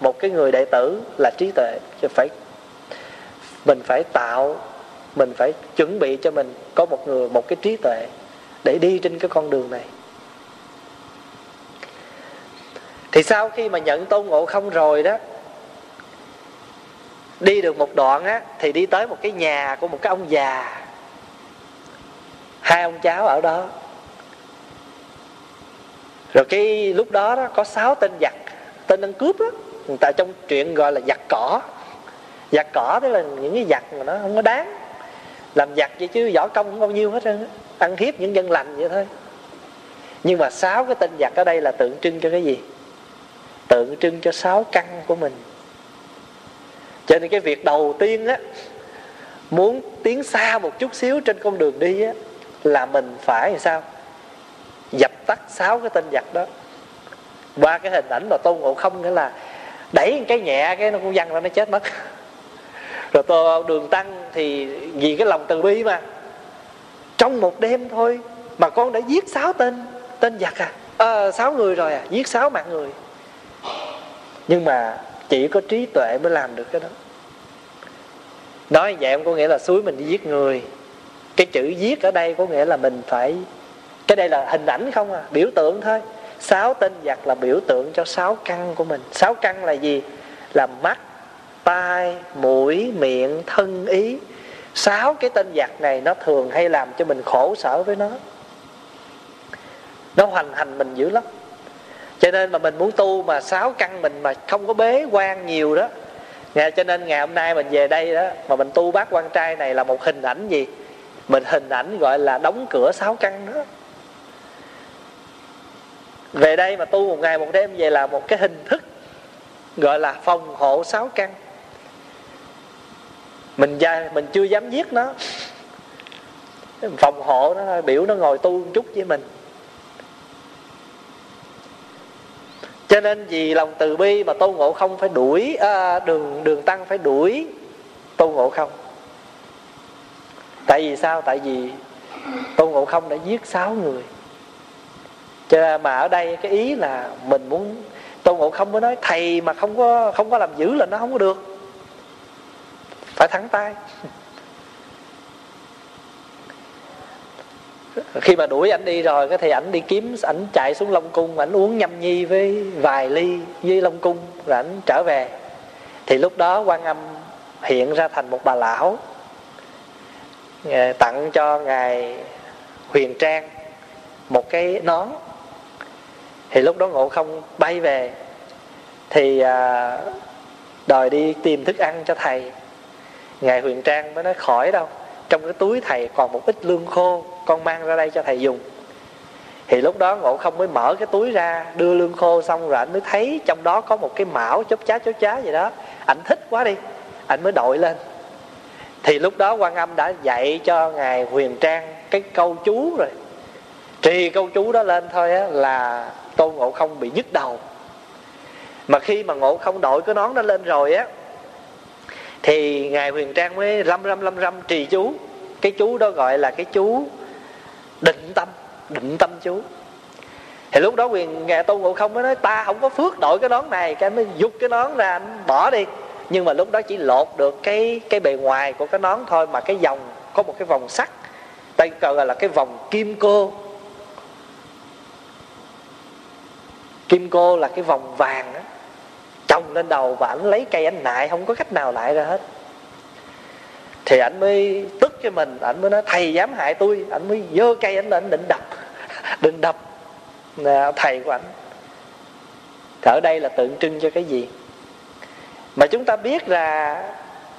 một cái người đệ tử là trí tuệ chứ phải mình phải tạo, mình phải chuẩn bị cho mình có một người, một cái trí tuệ để đi trên cái con đường này. Thì sau khi mà nhận tôn ngộ không rồi đó, đi được một đoạn á, thì đi tới một cái nhà của một cái ông già. Hai ông cháu ở đó. Rồi cái lúc đó đó có sáu tên giặc, tên ăn cướp đó người ta trong chuyện gọi là giặc cỏ giặt cỏ tức là những cái giặt mà nó không có đáng. Làm giặt vậy chứ võ công không bao nhiêu hết trơn ăn hiếp những dân lành vậy thôi. Nhưng mà sáu cái tên giặc ở đây là tượng trưng cho cái gì? Tượng trưng cho sáu căn của mình. Cho nên cái việc đầu tiên á, muốn tiến xa một chút xíu trên con đường đi á, là mình phải làm sao? Dập tắt sáu cái tên giặc đó. Qua cái hình ảnh mà tôn ngộ không nghĩa là đẩy cái nhẹ cái nó cũng văng ra nó chết mất rồi tôi đường tăng thì vì cái lòng từ bi mà. Trong một đêm thôi mà con đã giết sáu tên tên giặc à, à sáu người rồi à giết sáu mạng người. Nhưng mà chỉ có trí tuệ mới làm được cái đó. Nói vậy em có nghĩa là suối mình đi giết người. Cái chữ giết ở đây có nghĩa là mình phải cái đây là hình ảnh không à biểu tượng thôi. Sáu tên giặc là biểu tượng cho sáu căn của mình. Sáu căn là gì? Là mắt tai, mũi, miệng, thân ý. Sáu cái tên giặc này nó thường hay làm cho mình khổ sở với nó. Nó hoành hành mình dữ lắm. Cho nên mà mình muốn tu mà sáu căn mình mà không có bế quan nhiều đó ngày cho nên ngày hôm nay mình về đây đó, mà mình tu bát quan trai này là một hình ảnh gì? Mình hình ảnh gọi là đóng cửa sáu căn đó. Về đây mà tu một ngày một đêm về là một cái hình thức gọi là phòng hộ sáu căn mình ra mình chưa dám giết nó. Phòng hộ nó biểu nó ngồi tu một chút với mình. Cho nên vì lòng từ bi mà tôn ngộ không phải đuổi à, đường đường tăng phải đuổi tôn ngộ không. Tại vì sao? Tại vì tôn ngộ không đã giết sáu người. Cho nên mà ở đây cái ý là mình muốn tôn ngộ không mới nói thầy mà không có không có làm dữ là nó không có được phải thắng tay. Khi mà đuổi ảnh đi rồi, cái thì ảnh đi kiếm, ảnh chạy xuống long cung, ảnh uống nhâm nhi với vài ly với long cung, rồi ảnh trở về. Thì lúc đó quan âm hiện ra thành một bà lão ờ, tặng cho ngài huyền trang một cái nón. Thì lúc đó ngộ không bay về, thì ờ, đòi đi tìm thức ăn cho thầy ngài huyền trang mới nói, khỏi đâu, trong cái túi thầy còn một ít lương khô, con mang ra đây cho thầy dùng. Thì lúc đó ngộ không mới mở cái túi ra, đưa lương khô xong rồi anh mới thấy trong đó có một cái mão chốt chá chốt chá gì đó. Ảnh thích quá đi anh mới đội lên. Thì lúc đó quan âm đã dạy cho ngài huyền trang cái câu chú rồi. Trì câu chú đó lên thôi á là tôn ngộ không bị nhức đầu. Mà khi mà ngộ không đội cái nón đó lên rồi á thì ngài huyền trang mới lâm lâm lâm lâm trì chú. Cái chú đó gọi là cái chú định tâm định tâm chú. Thì lúc đó quyền ngài tôn ngộ không mới nói, ta không có phước đội cái nón này. Cái mới giục cái nón ra, anh bỏ đi. Nhưng mà lúc đó chỉ lột được cái cái bề ngoài của cái nón thôi mà cái vòng, có một cái vòng sắt. Tay cờ là cái vòng kim cô. Kim cô là cái vòng vàng đó chồng lên đầu và ảnh lấy cây ảnh nại, không có cách nào lại ra hết. Thì ảnh mới tức cho mình ảnh mới nói, thầy dám hại tôi. Ảnh mới dơ cây ảnh lên định đập định đập à, thầy của ảnh ở đây là tượng trưng cho cái gì? Mà chúng ta biết là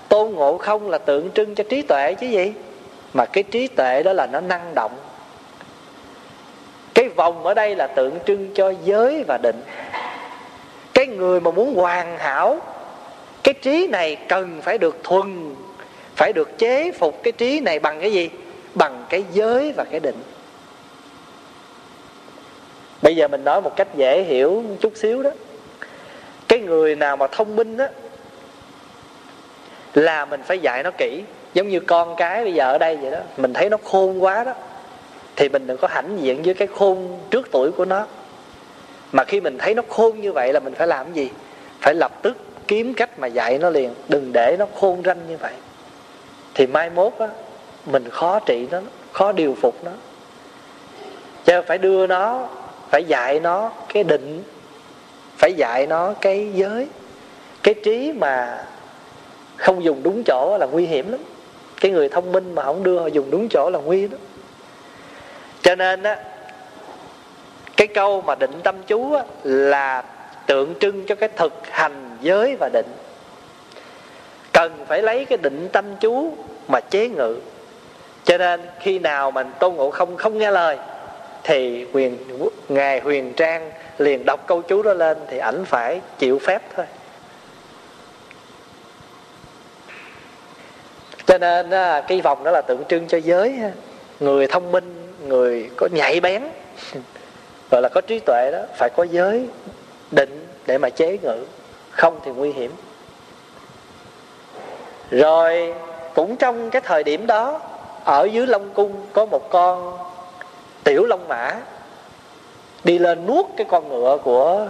tôn ngộ không là tượng trưng cho trí tuệ chứ gì? Mà cái trí tuệ đó là nó năng động. Cái vòng ở đây là tượng trưng cho giới và định cái người mà muốn hoàn hảo, cái trí này cần phải được thuần, phải được chế phục cái trí này bằng cái gì? Bằng cái giới và cái định. Bây giờ mình nói một cách dễ hiểu chút xíu đó. Cái người nào mà thông minh á, là mình phải dạy nó kỹ. Giống như con cái bây giờ ở đây vậy đó, mình thấy nó khôn quá đó, thì mình đừng có hãnh diện với cái khôn trước tuổi của nó mà khi mình thấy nó khôn như vậy là mình phải làm gì? Phải lập tức kiếm cách mà dạy nó liền, đừng để nó khôn ranh như vậy. Thì mai mốt á, mình khó trị nó, khó điều phục nó. Cho phải đưa nó, phải dạy nó cái định, phải dạy nó cái giới. Cái trí mà không dùng đúng chỗ là nguy hiểm lắm. Cái người thông minh mà không đưa họ dùng đúng chỗ là nguy lắm. Cho nên á cái câu mà định tâm chú á, là tượng trưng cho cái thực hành giới và định. Cần phải lấy cái định tâm chú mà chế ngự. Cho nên khi nào mình tôn ngộ không không nghe lời thì huyền ngài huyền trang liền đọc câu chú đó lên thì ảnh phải chịu phép thôi. Cho nên cái vòng đó là tượng trưng cho giới người thông minh người có nhạy bén. gọi là có trí tuệ đó, phải có giới định để mà chế ngự, không thì nguy hiểm. Rồi, cũng trong cái thời điểm đó, ở dưới long cung có một con tiểu long mã đi lên nuốt cái con ngựa của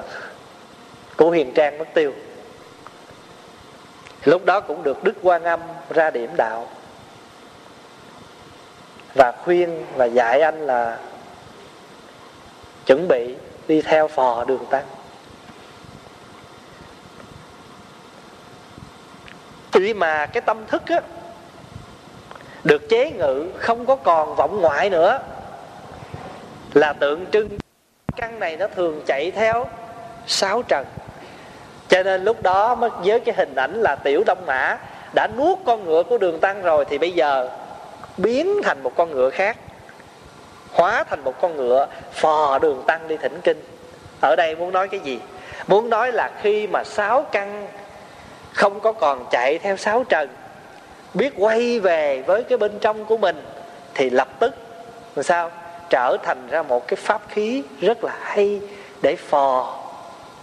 của Hiền trang mất tiêu. Lúc đó cũng được đức quan âm ra điểm đạo và khuyên và dạy anh là chuẩn bị đi theo phò đường tăng. Chỉ mà cái tâm thức á, được chế ngự, không có còn vọng ngoại nữa, là tượng trưng. Căn này nó thường chạy theo sáu trần. Cho nên lúc đó mới với cái hình ảnh là tiểu đông mã đã nuốt con ngựa của đường tăng rồi, thì bây giờ biến thành một con ngựa khác hóa thành một con ngựa, phò đường tăng đi thỉnh kinh. Ở đây muốn nói cái gì? Muốn nói là khi mà sáu căn không có còn chạy theo sáu trần, biết quay về với cái bên trong của mình, thì lập tức làm sao? Trở thành ra một cái pháp khí rất là hay để phò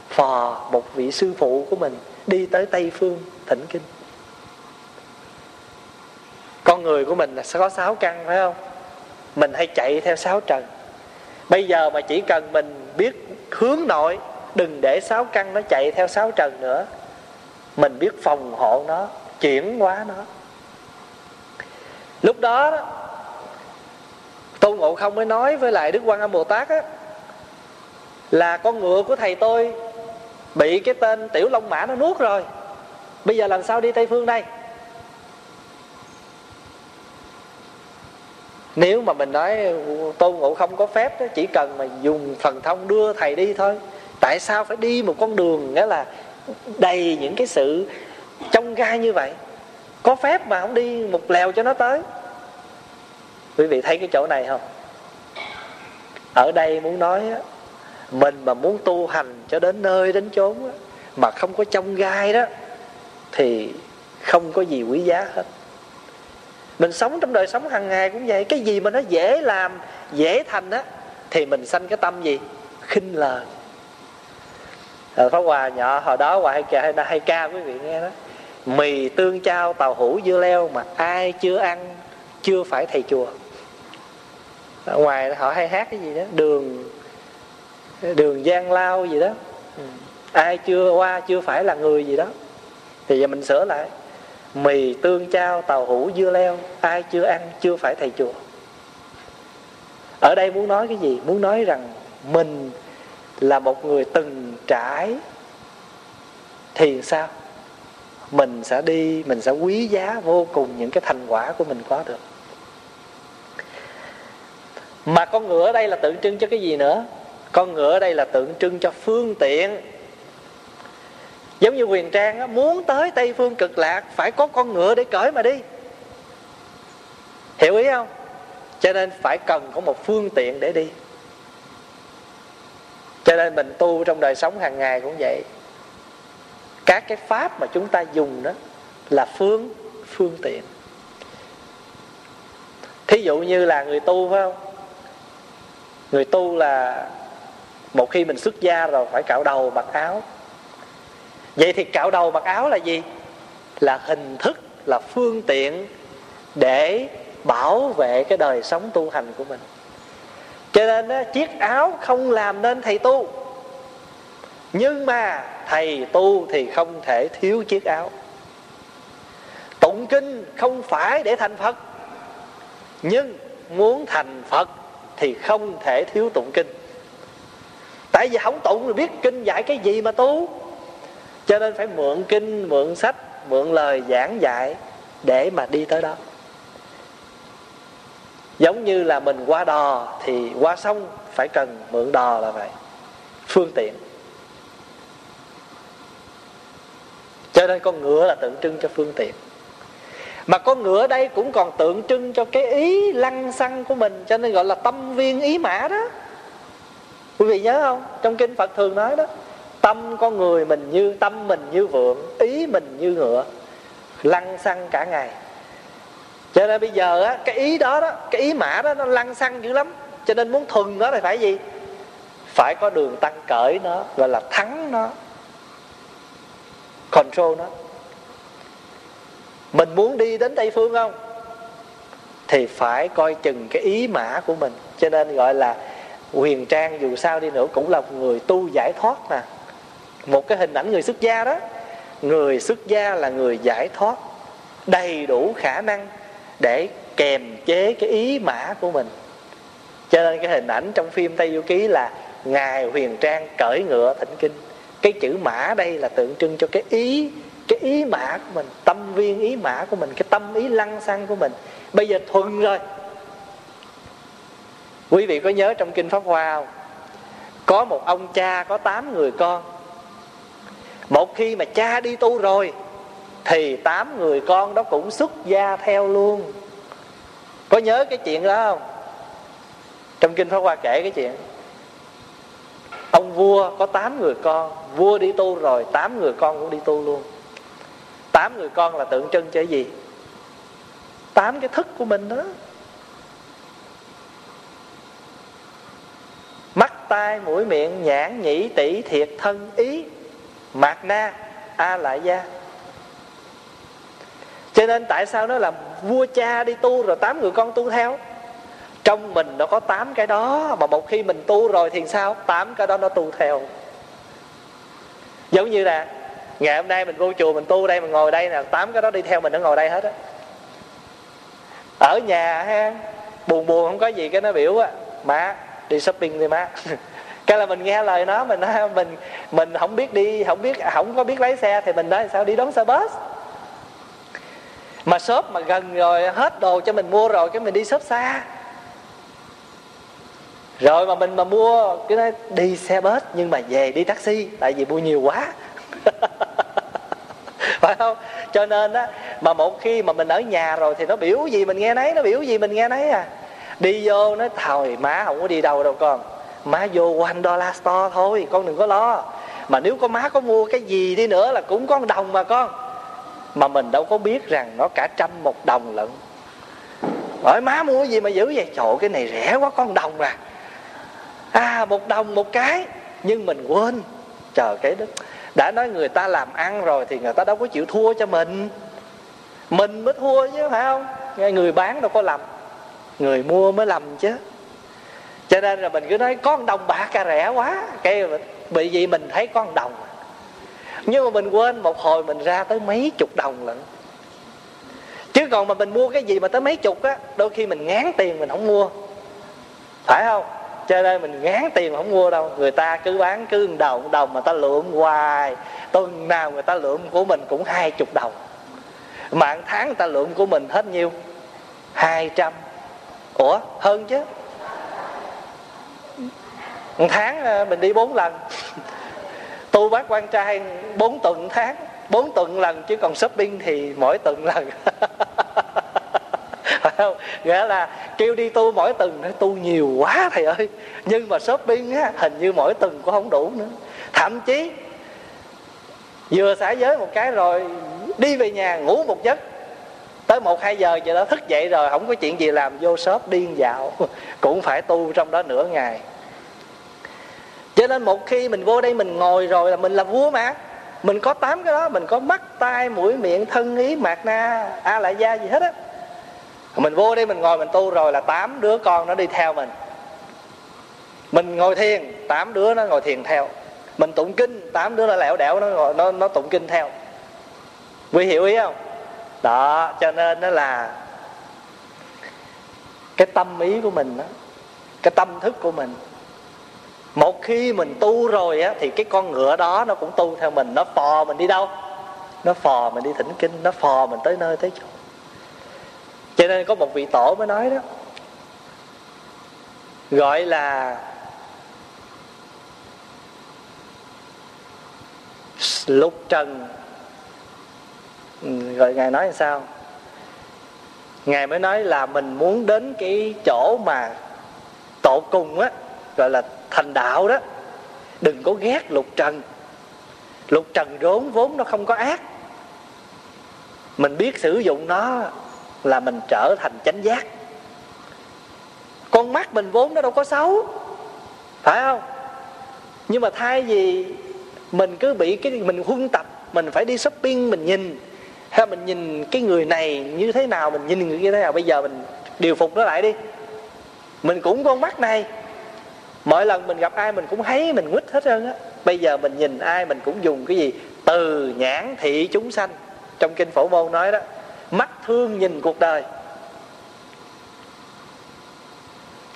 phò một vị sư phụ của mình đi tới tây phương thỉnh kinh. Con người của mình là sẽ có sáu căn, phải không? Mình hay chạy theo sáu trần. Bây giờ mà chỉ cần mình biết hướng nội đừng để sáu căn nó chạy theo sáu trần nữa. Mình biết phòng hộ nó chuyển hóa nó. Lúc đó, tôn ngộ không mới nói với lại đức quan âm bồ tát á là con ngựa của thầy tôi bị cái tên tiểu long mã nó nuốt rồi. Bây giờ làm sao đi tây phương đây. Nếu mà mình nói tôn ngộ không có phép đó, chỉ cần mà dùng thần thông đưa thầy đi thôi. Tại sao phải đi một con đường nghĩa là đầy những cái sự trong gai như vậy? Có phép mà không đi một lèo cho nó tới. Quý vị thấy cái chỗ này không? Ở đây muốn nói mình mà muốn tu hành cho đến nơi đến chốn mà không có trong gai đó thì không có gì quý giá hết mình sống trong đời sống hàng ngày cũng vậy. Cái gì mà nó dễ làm dễ thành á thì mình sanh cái tâm gì? Khinh lời. À, Pháp Hòa nhỏ hồi đó Hòa hay, hay, hay ca quý vị nghe đó. Mì tương trao tàu hũ dưa leo Mà ai chưa ăn Chưa phải thầy chùa. Ở ngoài họ hay hát cái gì đó Đường Đường Giang Lao gì đó. Ừ. Ai chưa qua chưa phải là người gì đó. Thì giờ mình sửa lại. Mì tương trao tàu hũ dưa leo, Ai chưa ăn, chưa phải thầy chùa. Ở đây muốn nói cái gì? Muốn nói rằng mình là một người từng trải thì sao? Mình sẽ đi, mình sẽ quý giá vô cùng những cái thành quả của mình có được. Mà con ngựa ở đây là tượng trưng cho cái gì nữa? Con ngựa ở đây là tượng trưng cho phương tiện giống như quyền trang á, muốn tới tây phương cực lạc phải có con ngựa để cởi mà đi. Hiểu ý không? Cho nên phải cần có một phương tiện để đi. Cho nên mình tu trong đời sống hàng ngày cũng vậy. Các cái pháp mà chúng ta dùng đó là phương phương tiện. Thí dụ như là người tu phải không? Người tu là một khi mình xuất gia rồi phải cạo đầu mặc áo vậy thì cạo đầu mặc áo là gì? Là hình thức là phương tiện để bảo vệ cái đời sống tu hành của mình. Cho nên đó, chiếc áo không làm nên thầy tu. Nhưng mà thầy tu thì không thể thiếu chiếc áo. Tụng kinh không phải để thành phật. Nhưng muốn thành phật thì không thể thiếu tụng kinh. Tại vì không tụng rồi biết kinh dạy cái gì mà tu cho nên phải mượn kinh, mượn sách, mượn lời giảng dạy để mà đi tới đó. Giống như là mình qua đò thì qua sông phải cần mượn đò là vậy. Phương tiện. Cho nên con ngựa là tượng trưng cho phương tiện. Mà con ngựa đây cũng còn tượng trưng cho cái ý lăng xăng của mình, cho nên gọi là tâm viên ý mã đó. Quý vị nhớ không? Trong kinh phật thường nói đó tâm con người mình như tâm, mình như vượng, ý mình như ngựa, lăn xăng cả ngày. Cho nên bây giờ á, cái ý đó đó, cái ý mã đó, nó lăn xăng dữ lắm. Cho nên muốn thuần nó thì phải gì? Phải có đường tăng cởi nó, gọi là thắng nó, control nó. Mình muốn đi đến tây phương không? Thì phải coi chừng cái ý mã của mình. Cho nên gọi là huyền trang dù sao đi nữa cũng là một người tu giải thoát nè một cái hình ảnh người xuất gia đó. Người xuất gia là người giải thoát đầy đủ khả năng để kèm chế cái ý mã của mình. Cho nên cái hình ảnh trong phim tây du ký là ngài huyền trang cởi ngựa thỉnh kinh. Cái chữ mã đây là tượng trưng cho cái ý cái ý mã của mình, tâm viên ý mã của mình, cái tâm ý lăng xăng của mình. Bây giờ thuần rồi. Quý vị có nhớ trong kinh pháp hoa không? Có một ông cha, có tám người con một khi mà cha đi tu rồi, thì tám người con đó cũng xuất gia theo luôn. Có nhớ cái chuyện đó không? Trong kinh pháp hoa kể cái chuyện. Ông vua có tám người con, vua đi tu rồi, tám người con cũng đi tu luôn. Tám người con là tượng trưng cho cái gì? Tám cái thức của mình đó. Mắt tai, mũi miệng, nhãn nhĩ tỷ thiệt, thân, ý mạt na, a lại gia. Cho nên tại sao nó là vua cha đi tu rồi tám người con tu theo? Trong mình nó có tám cái đó, mà một khi mình tu rồi thì sao? Tám cái đó nó tu theo. Giống như là ngày hôm nay mình vô chùa mình tu đây, mình ngồi đây nè, tám cái đó đi theo mình nó ngồi đây hết á. Ở nhà ha buồn buồn không có gì, cái nó biểu á, má, đi shopping đi má. cái là mình nghe lời nó, mình nói, mình mình không biết đi, không biết, không có biết lái xe thì mình nói sao, đi đón xe bus. Mà shop mà gần rồi, hết đồ cho mình mua rồi, cái mình đi shop xa. Rồi mà mình mà mua, cái nói, đi xe bus, nhưng mà về đi taxi, tại vì mua nhiều quá. Phải không? Cho nên á, mà một khi mà mình ở nhà rồi thì nó biểu gì mình nghe nấy, nó biểu gì mình nghe nấy à. Đi vô nó thôi má không có đi đâu đâu con má vô one dollar store thôi, con đừng có lo. Mà nếu có má có mua cái gì đi nữa là cũng có một đồng mà con. Mà mình đâu có biết rằng nó cả trăm một đồng lận. Hỏi má mua cái gì mà giữ vậy? Trời cái này rẻ quá, con đồng à. À một đồng một cái. Nhưng mình quên. Chờ cái đó đã nói người ta làm ăn rồi thì người ta đâu có chịu thua cho mình. Mình mới thua chứ, phải không? Người bán đâu có lầm người mua mới lầm chứ cho nên là mình cứ nói, con đồng bạc ca rẻ quá. Cái bị gì mình thấy con đồng. Nhưng mà mình quên một hồi mình ra tới mấy chục đồng lận. Chứ còn mà mình mua cái gì mà tới mấy chục á, đôi khi mình ngán tiền mình không mua. Phải không? Cho nên mình ngán tiền không mua đâu. Người ta cứ bán cứ đồng đồng mà ta lượm hoài. Tuần nào người ta lượm của mình cũng hai chục đồng. Mà tháng người ta lượm của mình hết nhiêu? Hai trăm. Ủa, hơn chứ một tháng ờ, mình đi bốn lần. Tu bác quan trai, bốn tuần tháng. Bốn tuần lần, chứ còn shopping thì mỗi tuần lần. Phải không? Nghĩa là kêu đi tu mỗi tuần nó tu nhiều quá thầy ơi. Nhưng mà shopping á, hình như mỗi tuần cũng không đủ nữa. Thậm chí, vừa xả giới một cái rồi đi về nhà, ngủ một giấc. Tới một, hai giờ giờ đó, thức dậy rồi, không có chuyện gì làm, vô shop điên dạo. Cũng phải tu trong đó nửa ngày cho nên một khi mình vô đây mình ngồi rồi là mình là vua mà. Mình có tám cái đó, mình có mắt, tai, mũi, miệng, thân, ý, mạc, na, a lại da gì hết á. Mình vô đây mình ngồi mình tu rồi là tám đứa con nó đi theo mình. Mình ngồi thiền, tám đứa nó ngồi thiền theo. Mình tụng kinh, tám đứa nó lẻo đẻo nó ngồi, nó nó tụng kinh theo. Quý hiểu ý không? Đó, cho nên nó là cái tâm ý của mình đó cái tâm thức của mình một khi mình tu rồi á, thì cái con ngựa đó nó cũng tu theo mình. Nó phò mình đi đâu? Nó phò mình đi thỉnh kinh. Nó phò mình tới nơi, tới chỗ. Cho nên có một vị tổ mới nói đó, gọi là lục trần. Gọi rồi ngài nói làm sao? Ngài mới nói là mình muốn đến cái chỗ mà tổ cùng á, gọi là thành đạo đó. Đừng có ghét lục trần. Lục trần rốn vốn nó không có ác. Mình biết sử dụng nó là mình trở thành chánh giác. Con mắt mình vốn nó đâu có xấu. Phải không? Nhưng mà thay vì mình cứ bị cái, mình huân tập, mình phải đi shopping, mình nhìn, hay mình nhìn cái người này như thế nào, mình nhìn người kia thế nào, bây giờ mình điều phục nó lại đi. Mình cũng con mắt này mỗi lần mình gặp ai mình cũng thấy mình quýt hết trơn á. Bây giờ mình nhìn ai mình cũng dùng cái gì? Từ nhãn thị chúng sanh. Trong kinh phổ môn nói đó, mắt thương nhìn cuộc đời.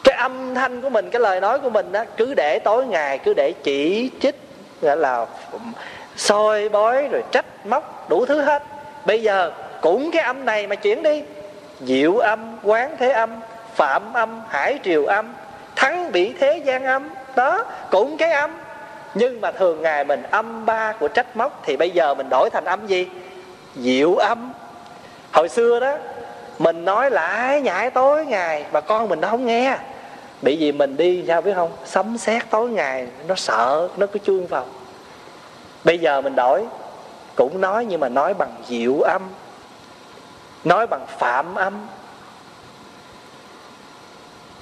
Cái âm thanh của mình, cái lời nói của mình đó, cứ để tối ngày, cứ để chỉ trích gọi là soi bói rồi trách móc, đủ thứ hết. Bây giờ cũng cái âm này mà chuyển đi. Diệu âm, quán thế âm, phạm âm, hải triều âm thắng bị thế gian âm. Đó, cũng cái âm. Nhưng mà thường ngày mình âm ba của trách móc thì bây giờ mình đổi thành âm gì? Diệu âm. Hồi xưa đó, mình nói lại nhại tối ngày mà con mình nó không nghe. Bị gì mình đi, sao biết không? Sấm sét tối ngày, nó sợ, nó cứ chuông vào. Bây giờ mình đổi, cũng nói nhưng mà nói bằng diệu âm, nói bằng phạm âm.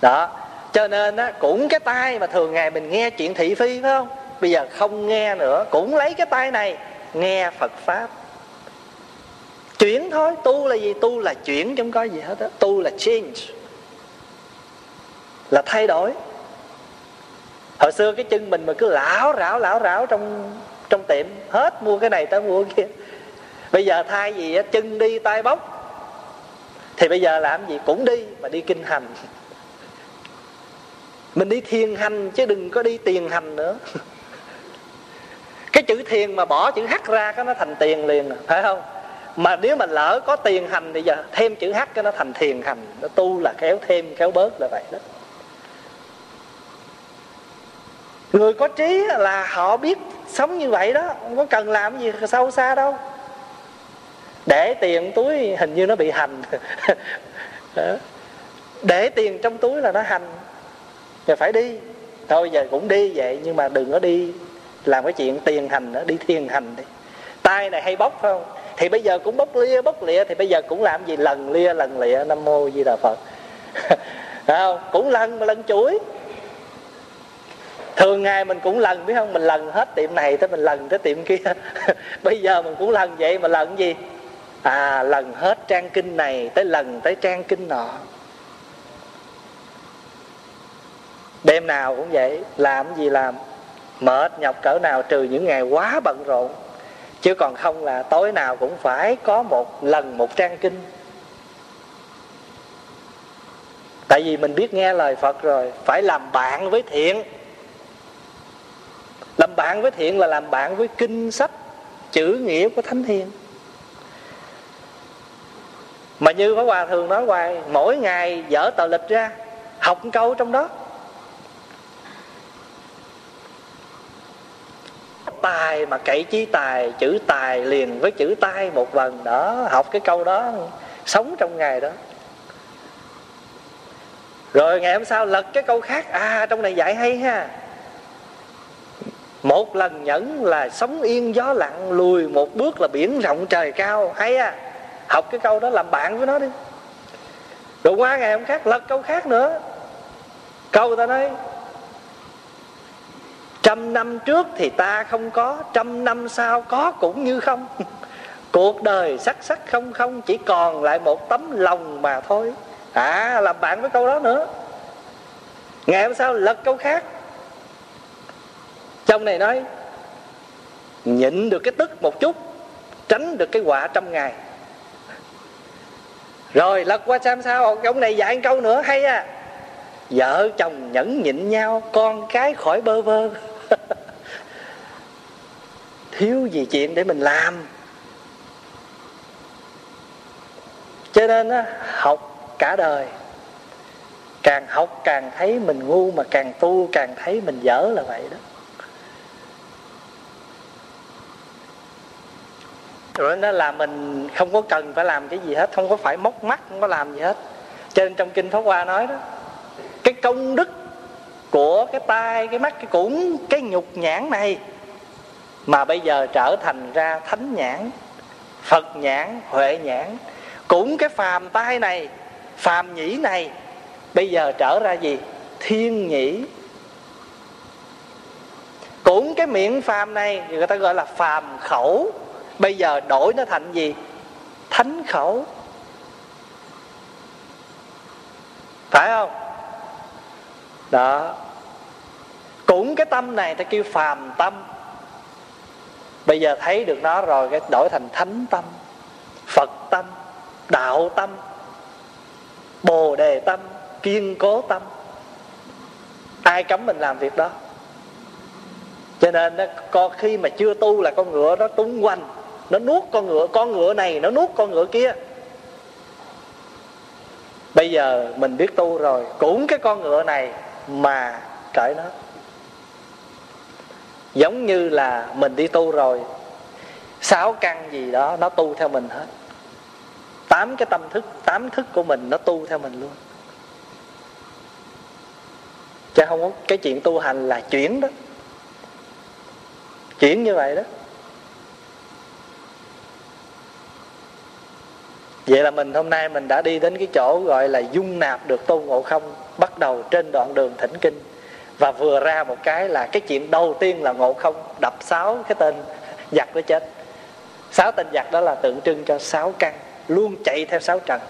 Đó cho nên á, cũng cái tai mà thường ngày mình nghe chuyện thị phi, phải không? Bây giờ không nghe nữa, cũng lấy cái tai này, nghe phật pháp. Chuyển thôi, tu là gì? Tu là chuyển không có gì hết á. Tu là change, là thay đổi. Hồi xưa cái chân mình mà cứ lão rảo lão rảo trong trong tiệm, hết mua cái này tới mua cái kia. Bây giờ thay gì á, chân đi tay bóc, thì bây giờ làm gì? Cũng đi mà đi kinh hành mình đi thiền hành chứ đừng có đi tiền hành nữa. Cái chữ thiền mà bỏ chữ h ra cái nó thành tiền liền à, phải không? Mà nếu mà lỡ có tiền hành thì giờ thêm chữ h cái nó thành thiền hành. Nó tu là kéo thêm, kéo bớt là vậy đó. Người có trí là họ biết sống như vậy đó. Không có cần làm gì sâu xa đâu. Để tiền túi hình như nó bị hành. Để tiền trong túi là nó hành rồi phải đi. Thôi, giờ cũng đi vậy, nhưng mà đừng có đi làm cái chuyện tiền hành nữa, đi thiền hành đi. Tay này hay bốc, phải không? Thì bây giờ cũng bốc lia, bốc lịa thì bây giờ cũng làm gì? Lần lia, lần lịa, nam mô di đà phật. Không? Cũng lần mà lần chuỗi. Thường ngày mình cũng lần, biết không? Mình lần hết tiệm này tới mình lần tới tiệm kia. Bây giờ mình cũng lần vậy, mà lần gì? À lần hết trang kinh này tới lần tới trang kinh nọ. Đêm nào cũng vậy, làm gì làm. Mệt nhọc cỡ nào trừ những ngày quá bận rộn. Chứ còn không là tối nào cũng phải có một lần một trang kinh. Tại vì mình biết nghe lời phật rồi, phải làm bạn với thiện. Làm bạn với thiện là làm bạn với kinh sách, chữ nghĩa của thánh hiền. Mà như Pháp Hòa thường nói hoài, Mỗi ngày dở tờ lịch ra, Học câu trong đó. Tài mà cậy chí tài, chữ tài liền với chữ tay một lần đó, học cái câu đó sống trong ngày đó. Rồi ngày hôm sau lật cái câu khác à trong này dạy hay ha. Một lần nhẫn là sống yên gió lặng, lùi một bước là biển rộng trời cao. Hay à học cái câu đó làm bạn với nó đi. Rồi qua ngày hôm khác lật câu khác nữa. Câu ta nói trăm năm trước thì ta không có, trăm năm sau có cũng như không. Cuộc đời sắc sắc không không, chỉ còn lại một tấm lòng mà thôi. À làm bạn với câu đó nữa. Ngày hôm sau lật câu khác. Trong này nói, nhịn được cái tức một chút, tránh được cái quả trăm ngày. Rồi lật qua xem sao, ông này dạy câu nữa, hay à. Vợ chồng nhẫn nhịn nhau, con cái khỏi bơ vơ. thiếu gì chuyện để mình làm. Cho nên á, học cả đời. Càng học càng thấy mình ngu mà càng tu càng thấy mình dở là vậy đó. Rồi nó là mình không có cần phải làm cái gì hết không có phải móc mắt không có làm gì hết. Cho nên trong kinh pháp hoa nói đó cái công đức của cái tai, cái mắt, cái cũng cái nhục nhãn này. Mà bây giờ trở thành ra thánh nhãn, phật nhãn, huệ nhãn. Cũng cái phàm tai này, phàm nhĩ này, bây giờ trở ra gì? Thiên nhĩ. Cũng cái miệng phàm này, người ta gọi là phàm khẩu. Bây giờ đổi nó thành gì? Thánh khẩu. Phải không? Đó cái tâm này ta kêu phàm tâm. Bây giờ thấy được nó rồi cái đổi thành thánh tâm phật tâm đạo tâm bồ đề tâm kiên cố tâm. Ai cấm mình làm việc đó? Cho nên đó, có khi mà chưa tu là con ngựa nó tung quanh nó nuốt con ngựa con ngựa này nó nuốt con ngựa kia. Bây giờ mình biết tu rồi cũng cái con ngựa này mà cởi nó giống như là mình đi tu rồi, sáu căn gì đó nó tu theo mình hết. Tám cái tâm thức, tám thức của mình nó tu theo mình luôn. Chứ không có cái chuyện tu hành là chuyển đó. Chuyển như vậy đó. Vậy là mình hôm nay mình đã đi đến cái chỗ gọi là dung nạp được tôn ngộ không, bắt đầu trên đoạn đường thỉnh kinh và vừa ra một cái là cái chuyện đầu tiên là ngộ không, đập sáu cái tên giặc nó chết. Sáu tên giặc đó là tượng trưng cho sáu căn, luôn chạy theo sáu trần.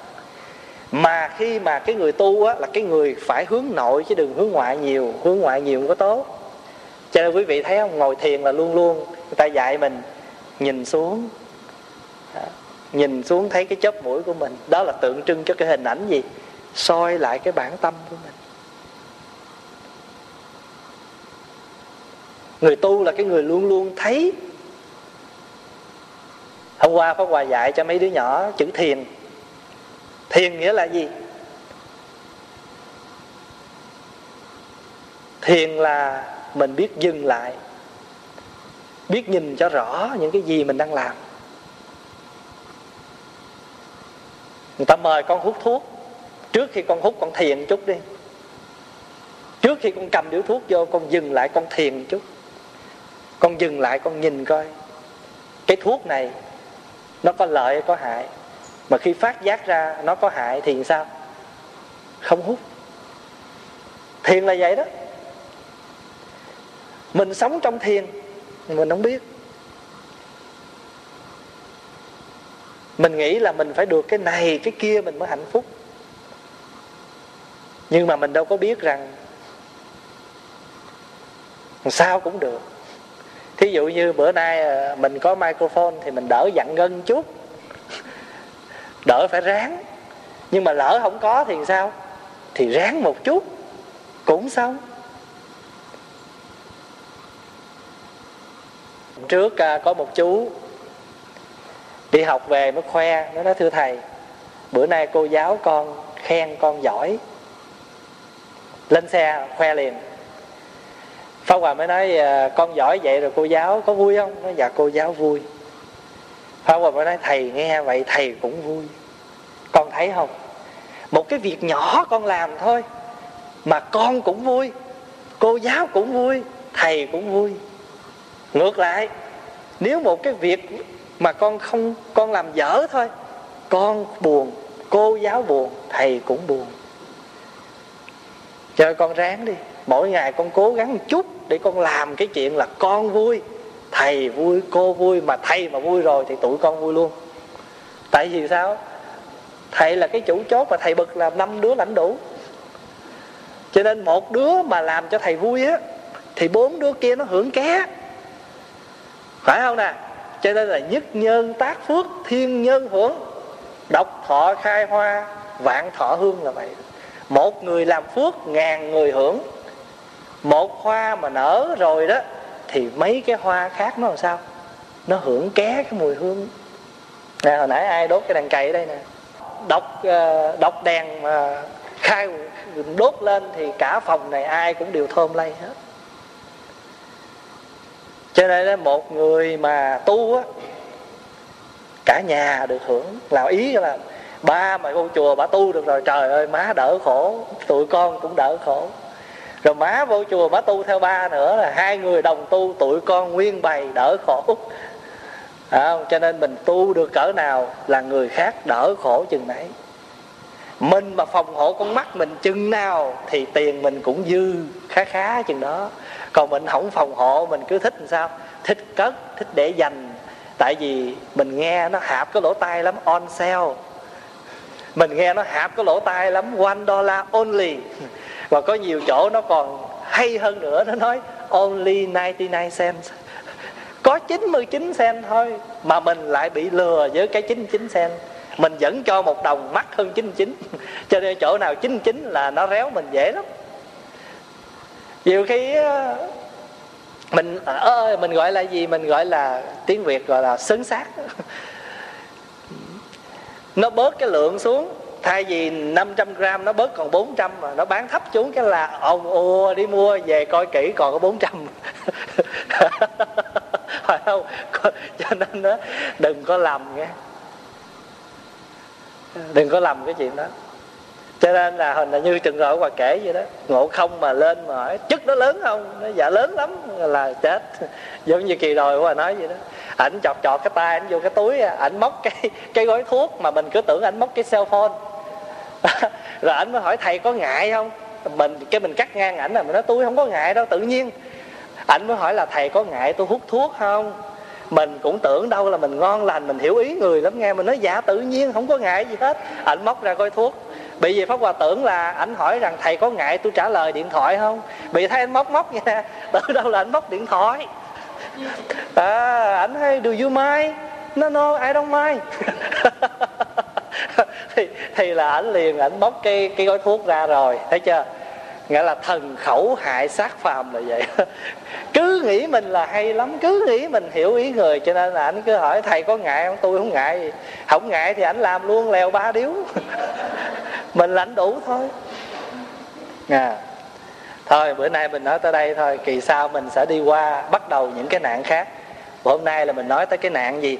Mà khi mà cái người tu á, là cái người phải hướng nội chứ đừng hướng ngoại nhiều, hướng ngoại nhiều không có tốt. Cho nên quý vị thấy không, ngồi thiền là luôn luôn, người ta dạy mình nhìn xuống. Nhìn xuống thấy cái chớp mũi của mình, đó là tượng trưng cho cái hình ảnh gì? Soi lại cái bản tâm của mình. Người tu là cái người luôn luôn thấy. Hôm qua pháp hòa dạy cho mấy đứa nhỏ chữ thiền. Thiền nghĩa là gì? Thiền là mình biết dừng lại. Biết nhìn cho rõ những cái gì mình đang làm. Người ta mời con hút thuốc. Trước khi con hút, con thiền chút đi. Trước khi con cầm điếu thuốc vô, con dừng lại, con thiền chút con dừng lại, con nhìn coi. Cái thuốc này, nó có lợi hay có hại. Mà khi phát giác ra nó có hại thì sao? Không hút. Thiền là vậy đó. Mình sống trong thiền, mình không biết. Mình nghĩ là mình phải được cái này, cái kia mình mới hạnh phúc. Nhưng mà mình đâu có biết rằng sao cũng được thí dụ như bữa nay ờ, mình có microphone thì mình đỡ dặn gân chút. Đỡ phải ráng. Nhưng mà lỡ không có thì sao? Thì ráng một chút. Cũng xong. Trước ờ, có một chú đi học về mới khoe, nó nói, thưa thầy, bữa nay cô giáo con khen con giỏi. Lên xe khoe liền. Pháp Hòa mới nói ờ, con giỏi vậy rồi cô giáo có vui không? Nói dạ cô giáo vui. Pháp Hòa mới nói, thầy nghe vậy thầy cũng vui. Con thấy không? Một cái việc nhỏ con làm thôi, Mà con cũng vui, Cô giáo cũng vui, Thầy cũng vui. Ngược lại, Nếu một cái việc mà con không, con làm dở thôi, Con buồn, Cô giáo buồn, Thầy cũng buồn. Cho con ráng đi mỗi ngày con cố gắng một chút để con làm cái chuyện là con vui, thầy vui, cô vui, mà thầy mà vui rồi thì tụi con vui luôn. Tại vì sao? Thầy là cái chủ chốt mà thầy bực là năm đứa lãnh đủ. Cho nên một đứa mà làm cho thầy vui á, thì bốn đứa kia nó hưởng ké. Phải không nè? Cho nên là nhất nhân tác phước, thiên nhân hưởng. Độc thọ, khai hoa, vạn thọ hương là vậy. Một người làm phước, ngàn người hưởng một hoa mà nở rồi đó, thì mấy cái hoa khác nó làm sao? Nó hưởng ké cái mùi hương. Nè, hồi nãy ai đốt cái đèn cày đây nè? Đọc ờ, đọc đèn mà khai đốt lên thì cả phòng này ai cũng đều thơm lây hết. Cho nên là một người mà tu á, cả nhà được hưởng. Là ý là ba mà vô chùa bà tu được rồi, trời ơi, má đỡ khổ, tụi con cũng đỡ khổ rồi má vô chùa má tu theo ba nữa là hai người đồng tu tụi con nguyên bày đỡ khổ. À, cho nên mình tu được cỡ nào là người khác đỡ khổ chừng nấy. Mình mà phòng hộ con mắt mình chừng nào thì tiền mình cũng dư khá khá chừng đó. Còn mình không phòng hộ mình cứ thích làm sao? Thích cất thích để dành. Tại vì mình nghe nó hạp cái lỗ tai lắm on sale. Mình nghe nó hạp cái lỗ tai lắm one dollar only và có nhiều chỗ nó còn hay hơn nữa, nó nói, only 99 cents. Có 99 cent thôi, mà mình lại bị lừa với cái 99 cent. Mình vẫn cho một đồng mắc hơn 99 cho nên chỗ nào 99 là nó réo mình dễ lắm. Nhiều khi mình à, ơi, mình gọi là gì? Mình gọi là, tiếng việt gọi là sớn xác nó bớt cái lượng xuống thay vì 500 gram nó bớt còn 400 mà nó bán thấp xuống cái là, ông ùa đi mua về coi kỹ còn có 400 phải không? Cho nên đó đừng có lầm nghe đừng có lầm cái chuyện đó. Cho nên là hình là như trường hợp hòa kể vậy đó, ngộ không mà lên mà hỏi chức nó lớn không? Nó dạ lớn lắm. Là chết. Giống như kỳ rồi hòa nói vậy đó. Ảnh chọt chọt cái tay ảnh vô cái túi ảnh móc cái cái gói thuốc mà mình cứ tưởng ảnh móc cái cell phone. rồi ảnh mới hỏi thầy có ngại không? Mình cái mình cắt ngang ảnh là mình nói tôi không có ngại đâu tự nhiên. Ảnh mới hỏi là thầy có ngại tôi hút thuốc không? Mình cũng tưởng đâu là mình ngon lành mình hiểu ý người lắm nghe mình nói dạ tự nhiên không có ngại gì hết. Ảnh móc ra coi thuốc. Bị vì pháp hòa tưởng là ảnh hỏi rằng thầy có ngại tôi trả lời điện thoại không? Bị thấy anh móc móc nha từ đâu là anh móc điện thoại. À, ảnh hay do you mind? No no I don't mind. thì, thì là ảnh liền ảnh bóc cái cái gói thuốc ra rồi thấy chưa? Nghĩa là thần khẩu hại sát phàm là vậy. Cứ nghĩ mình là hay lắm cứ nghĩ mình hiểu ý người cho nên là ảnh cứ hỏi thầy có ngại không? Tôi không ngại gì. Không ngại thì ảnh làm luôn lèo ba điếu. Mình lãnh đủ thôi. À thôi bữa nay mình nói tới đây thôi kỳ sau mình sẽ đi qua bắt đầu những cái nạn khác. Hôm nay là mình nói tới cái nạn gì?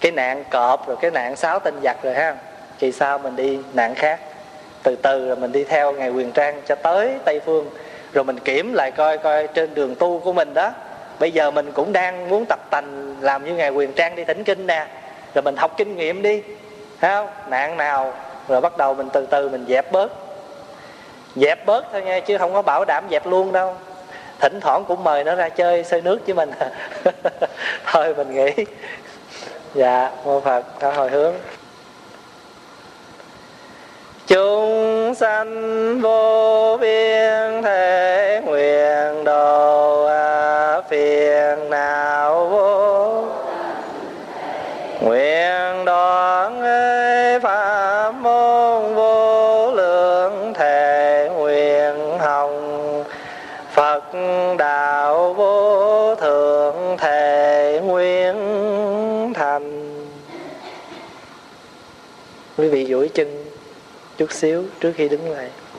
Cái nạn cọp rồi cái nạn sáu tinh giặc rồi ha kỳ sau mình đi nạn khác, từ từ rồi mình đi theo ngày quyền trang cho tới tây phương. Rồi mình kiểm lại coi coi trên đường tu của mình đó. Bây giờ mình cũng đang muốn tập tành làm như ngày quyền trang đi thỉnh kinh nè. Rồi mình học kinh nghiệm đi. Thấy không? Nạn nào? Rồi bắt đầu mình từ từ mình dẹp bớt. Dẹp bớt thôi nha chứ không có bảo đảm dẹp luôn đâu. Thỉnh thoảng cũng mời nó ra chơi, xơi nước với mình. Thôi mình nghĩ dạ mô phật đã hồi hướng chúng sanh vô biên thể nguyện độ phiền não vô. Nguyện đoạn pháp môn vô lượng thể nguyện hồng. Phật đạo vô thượng thể nguyện thành. Quý vị duỗi chân chút xíu trước khi đứng lại.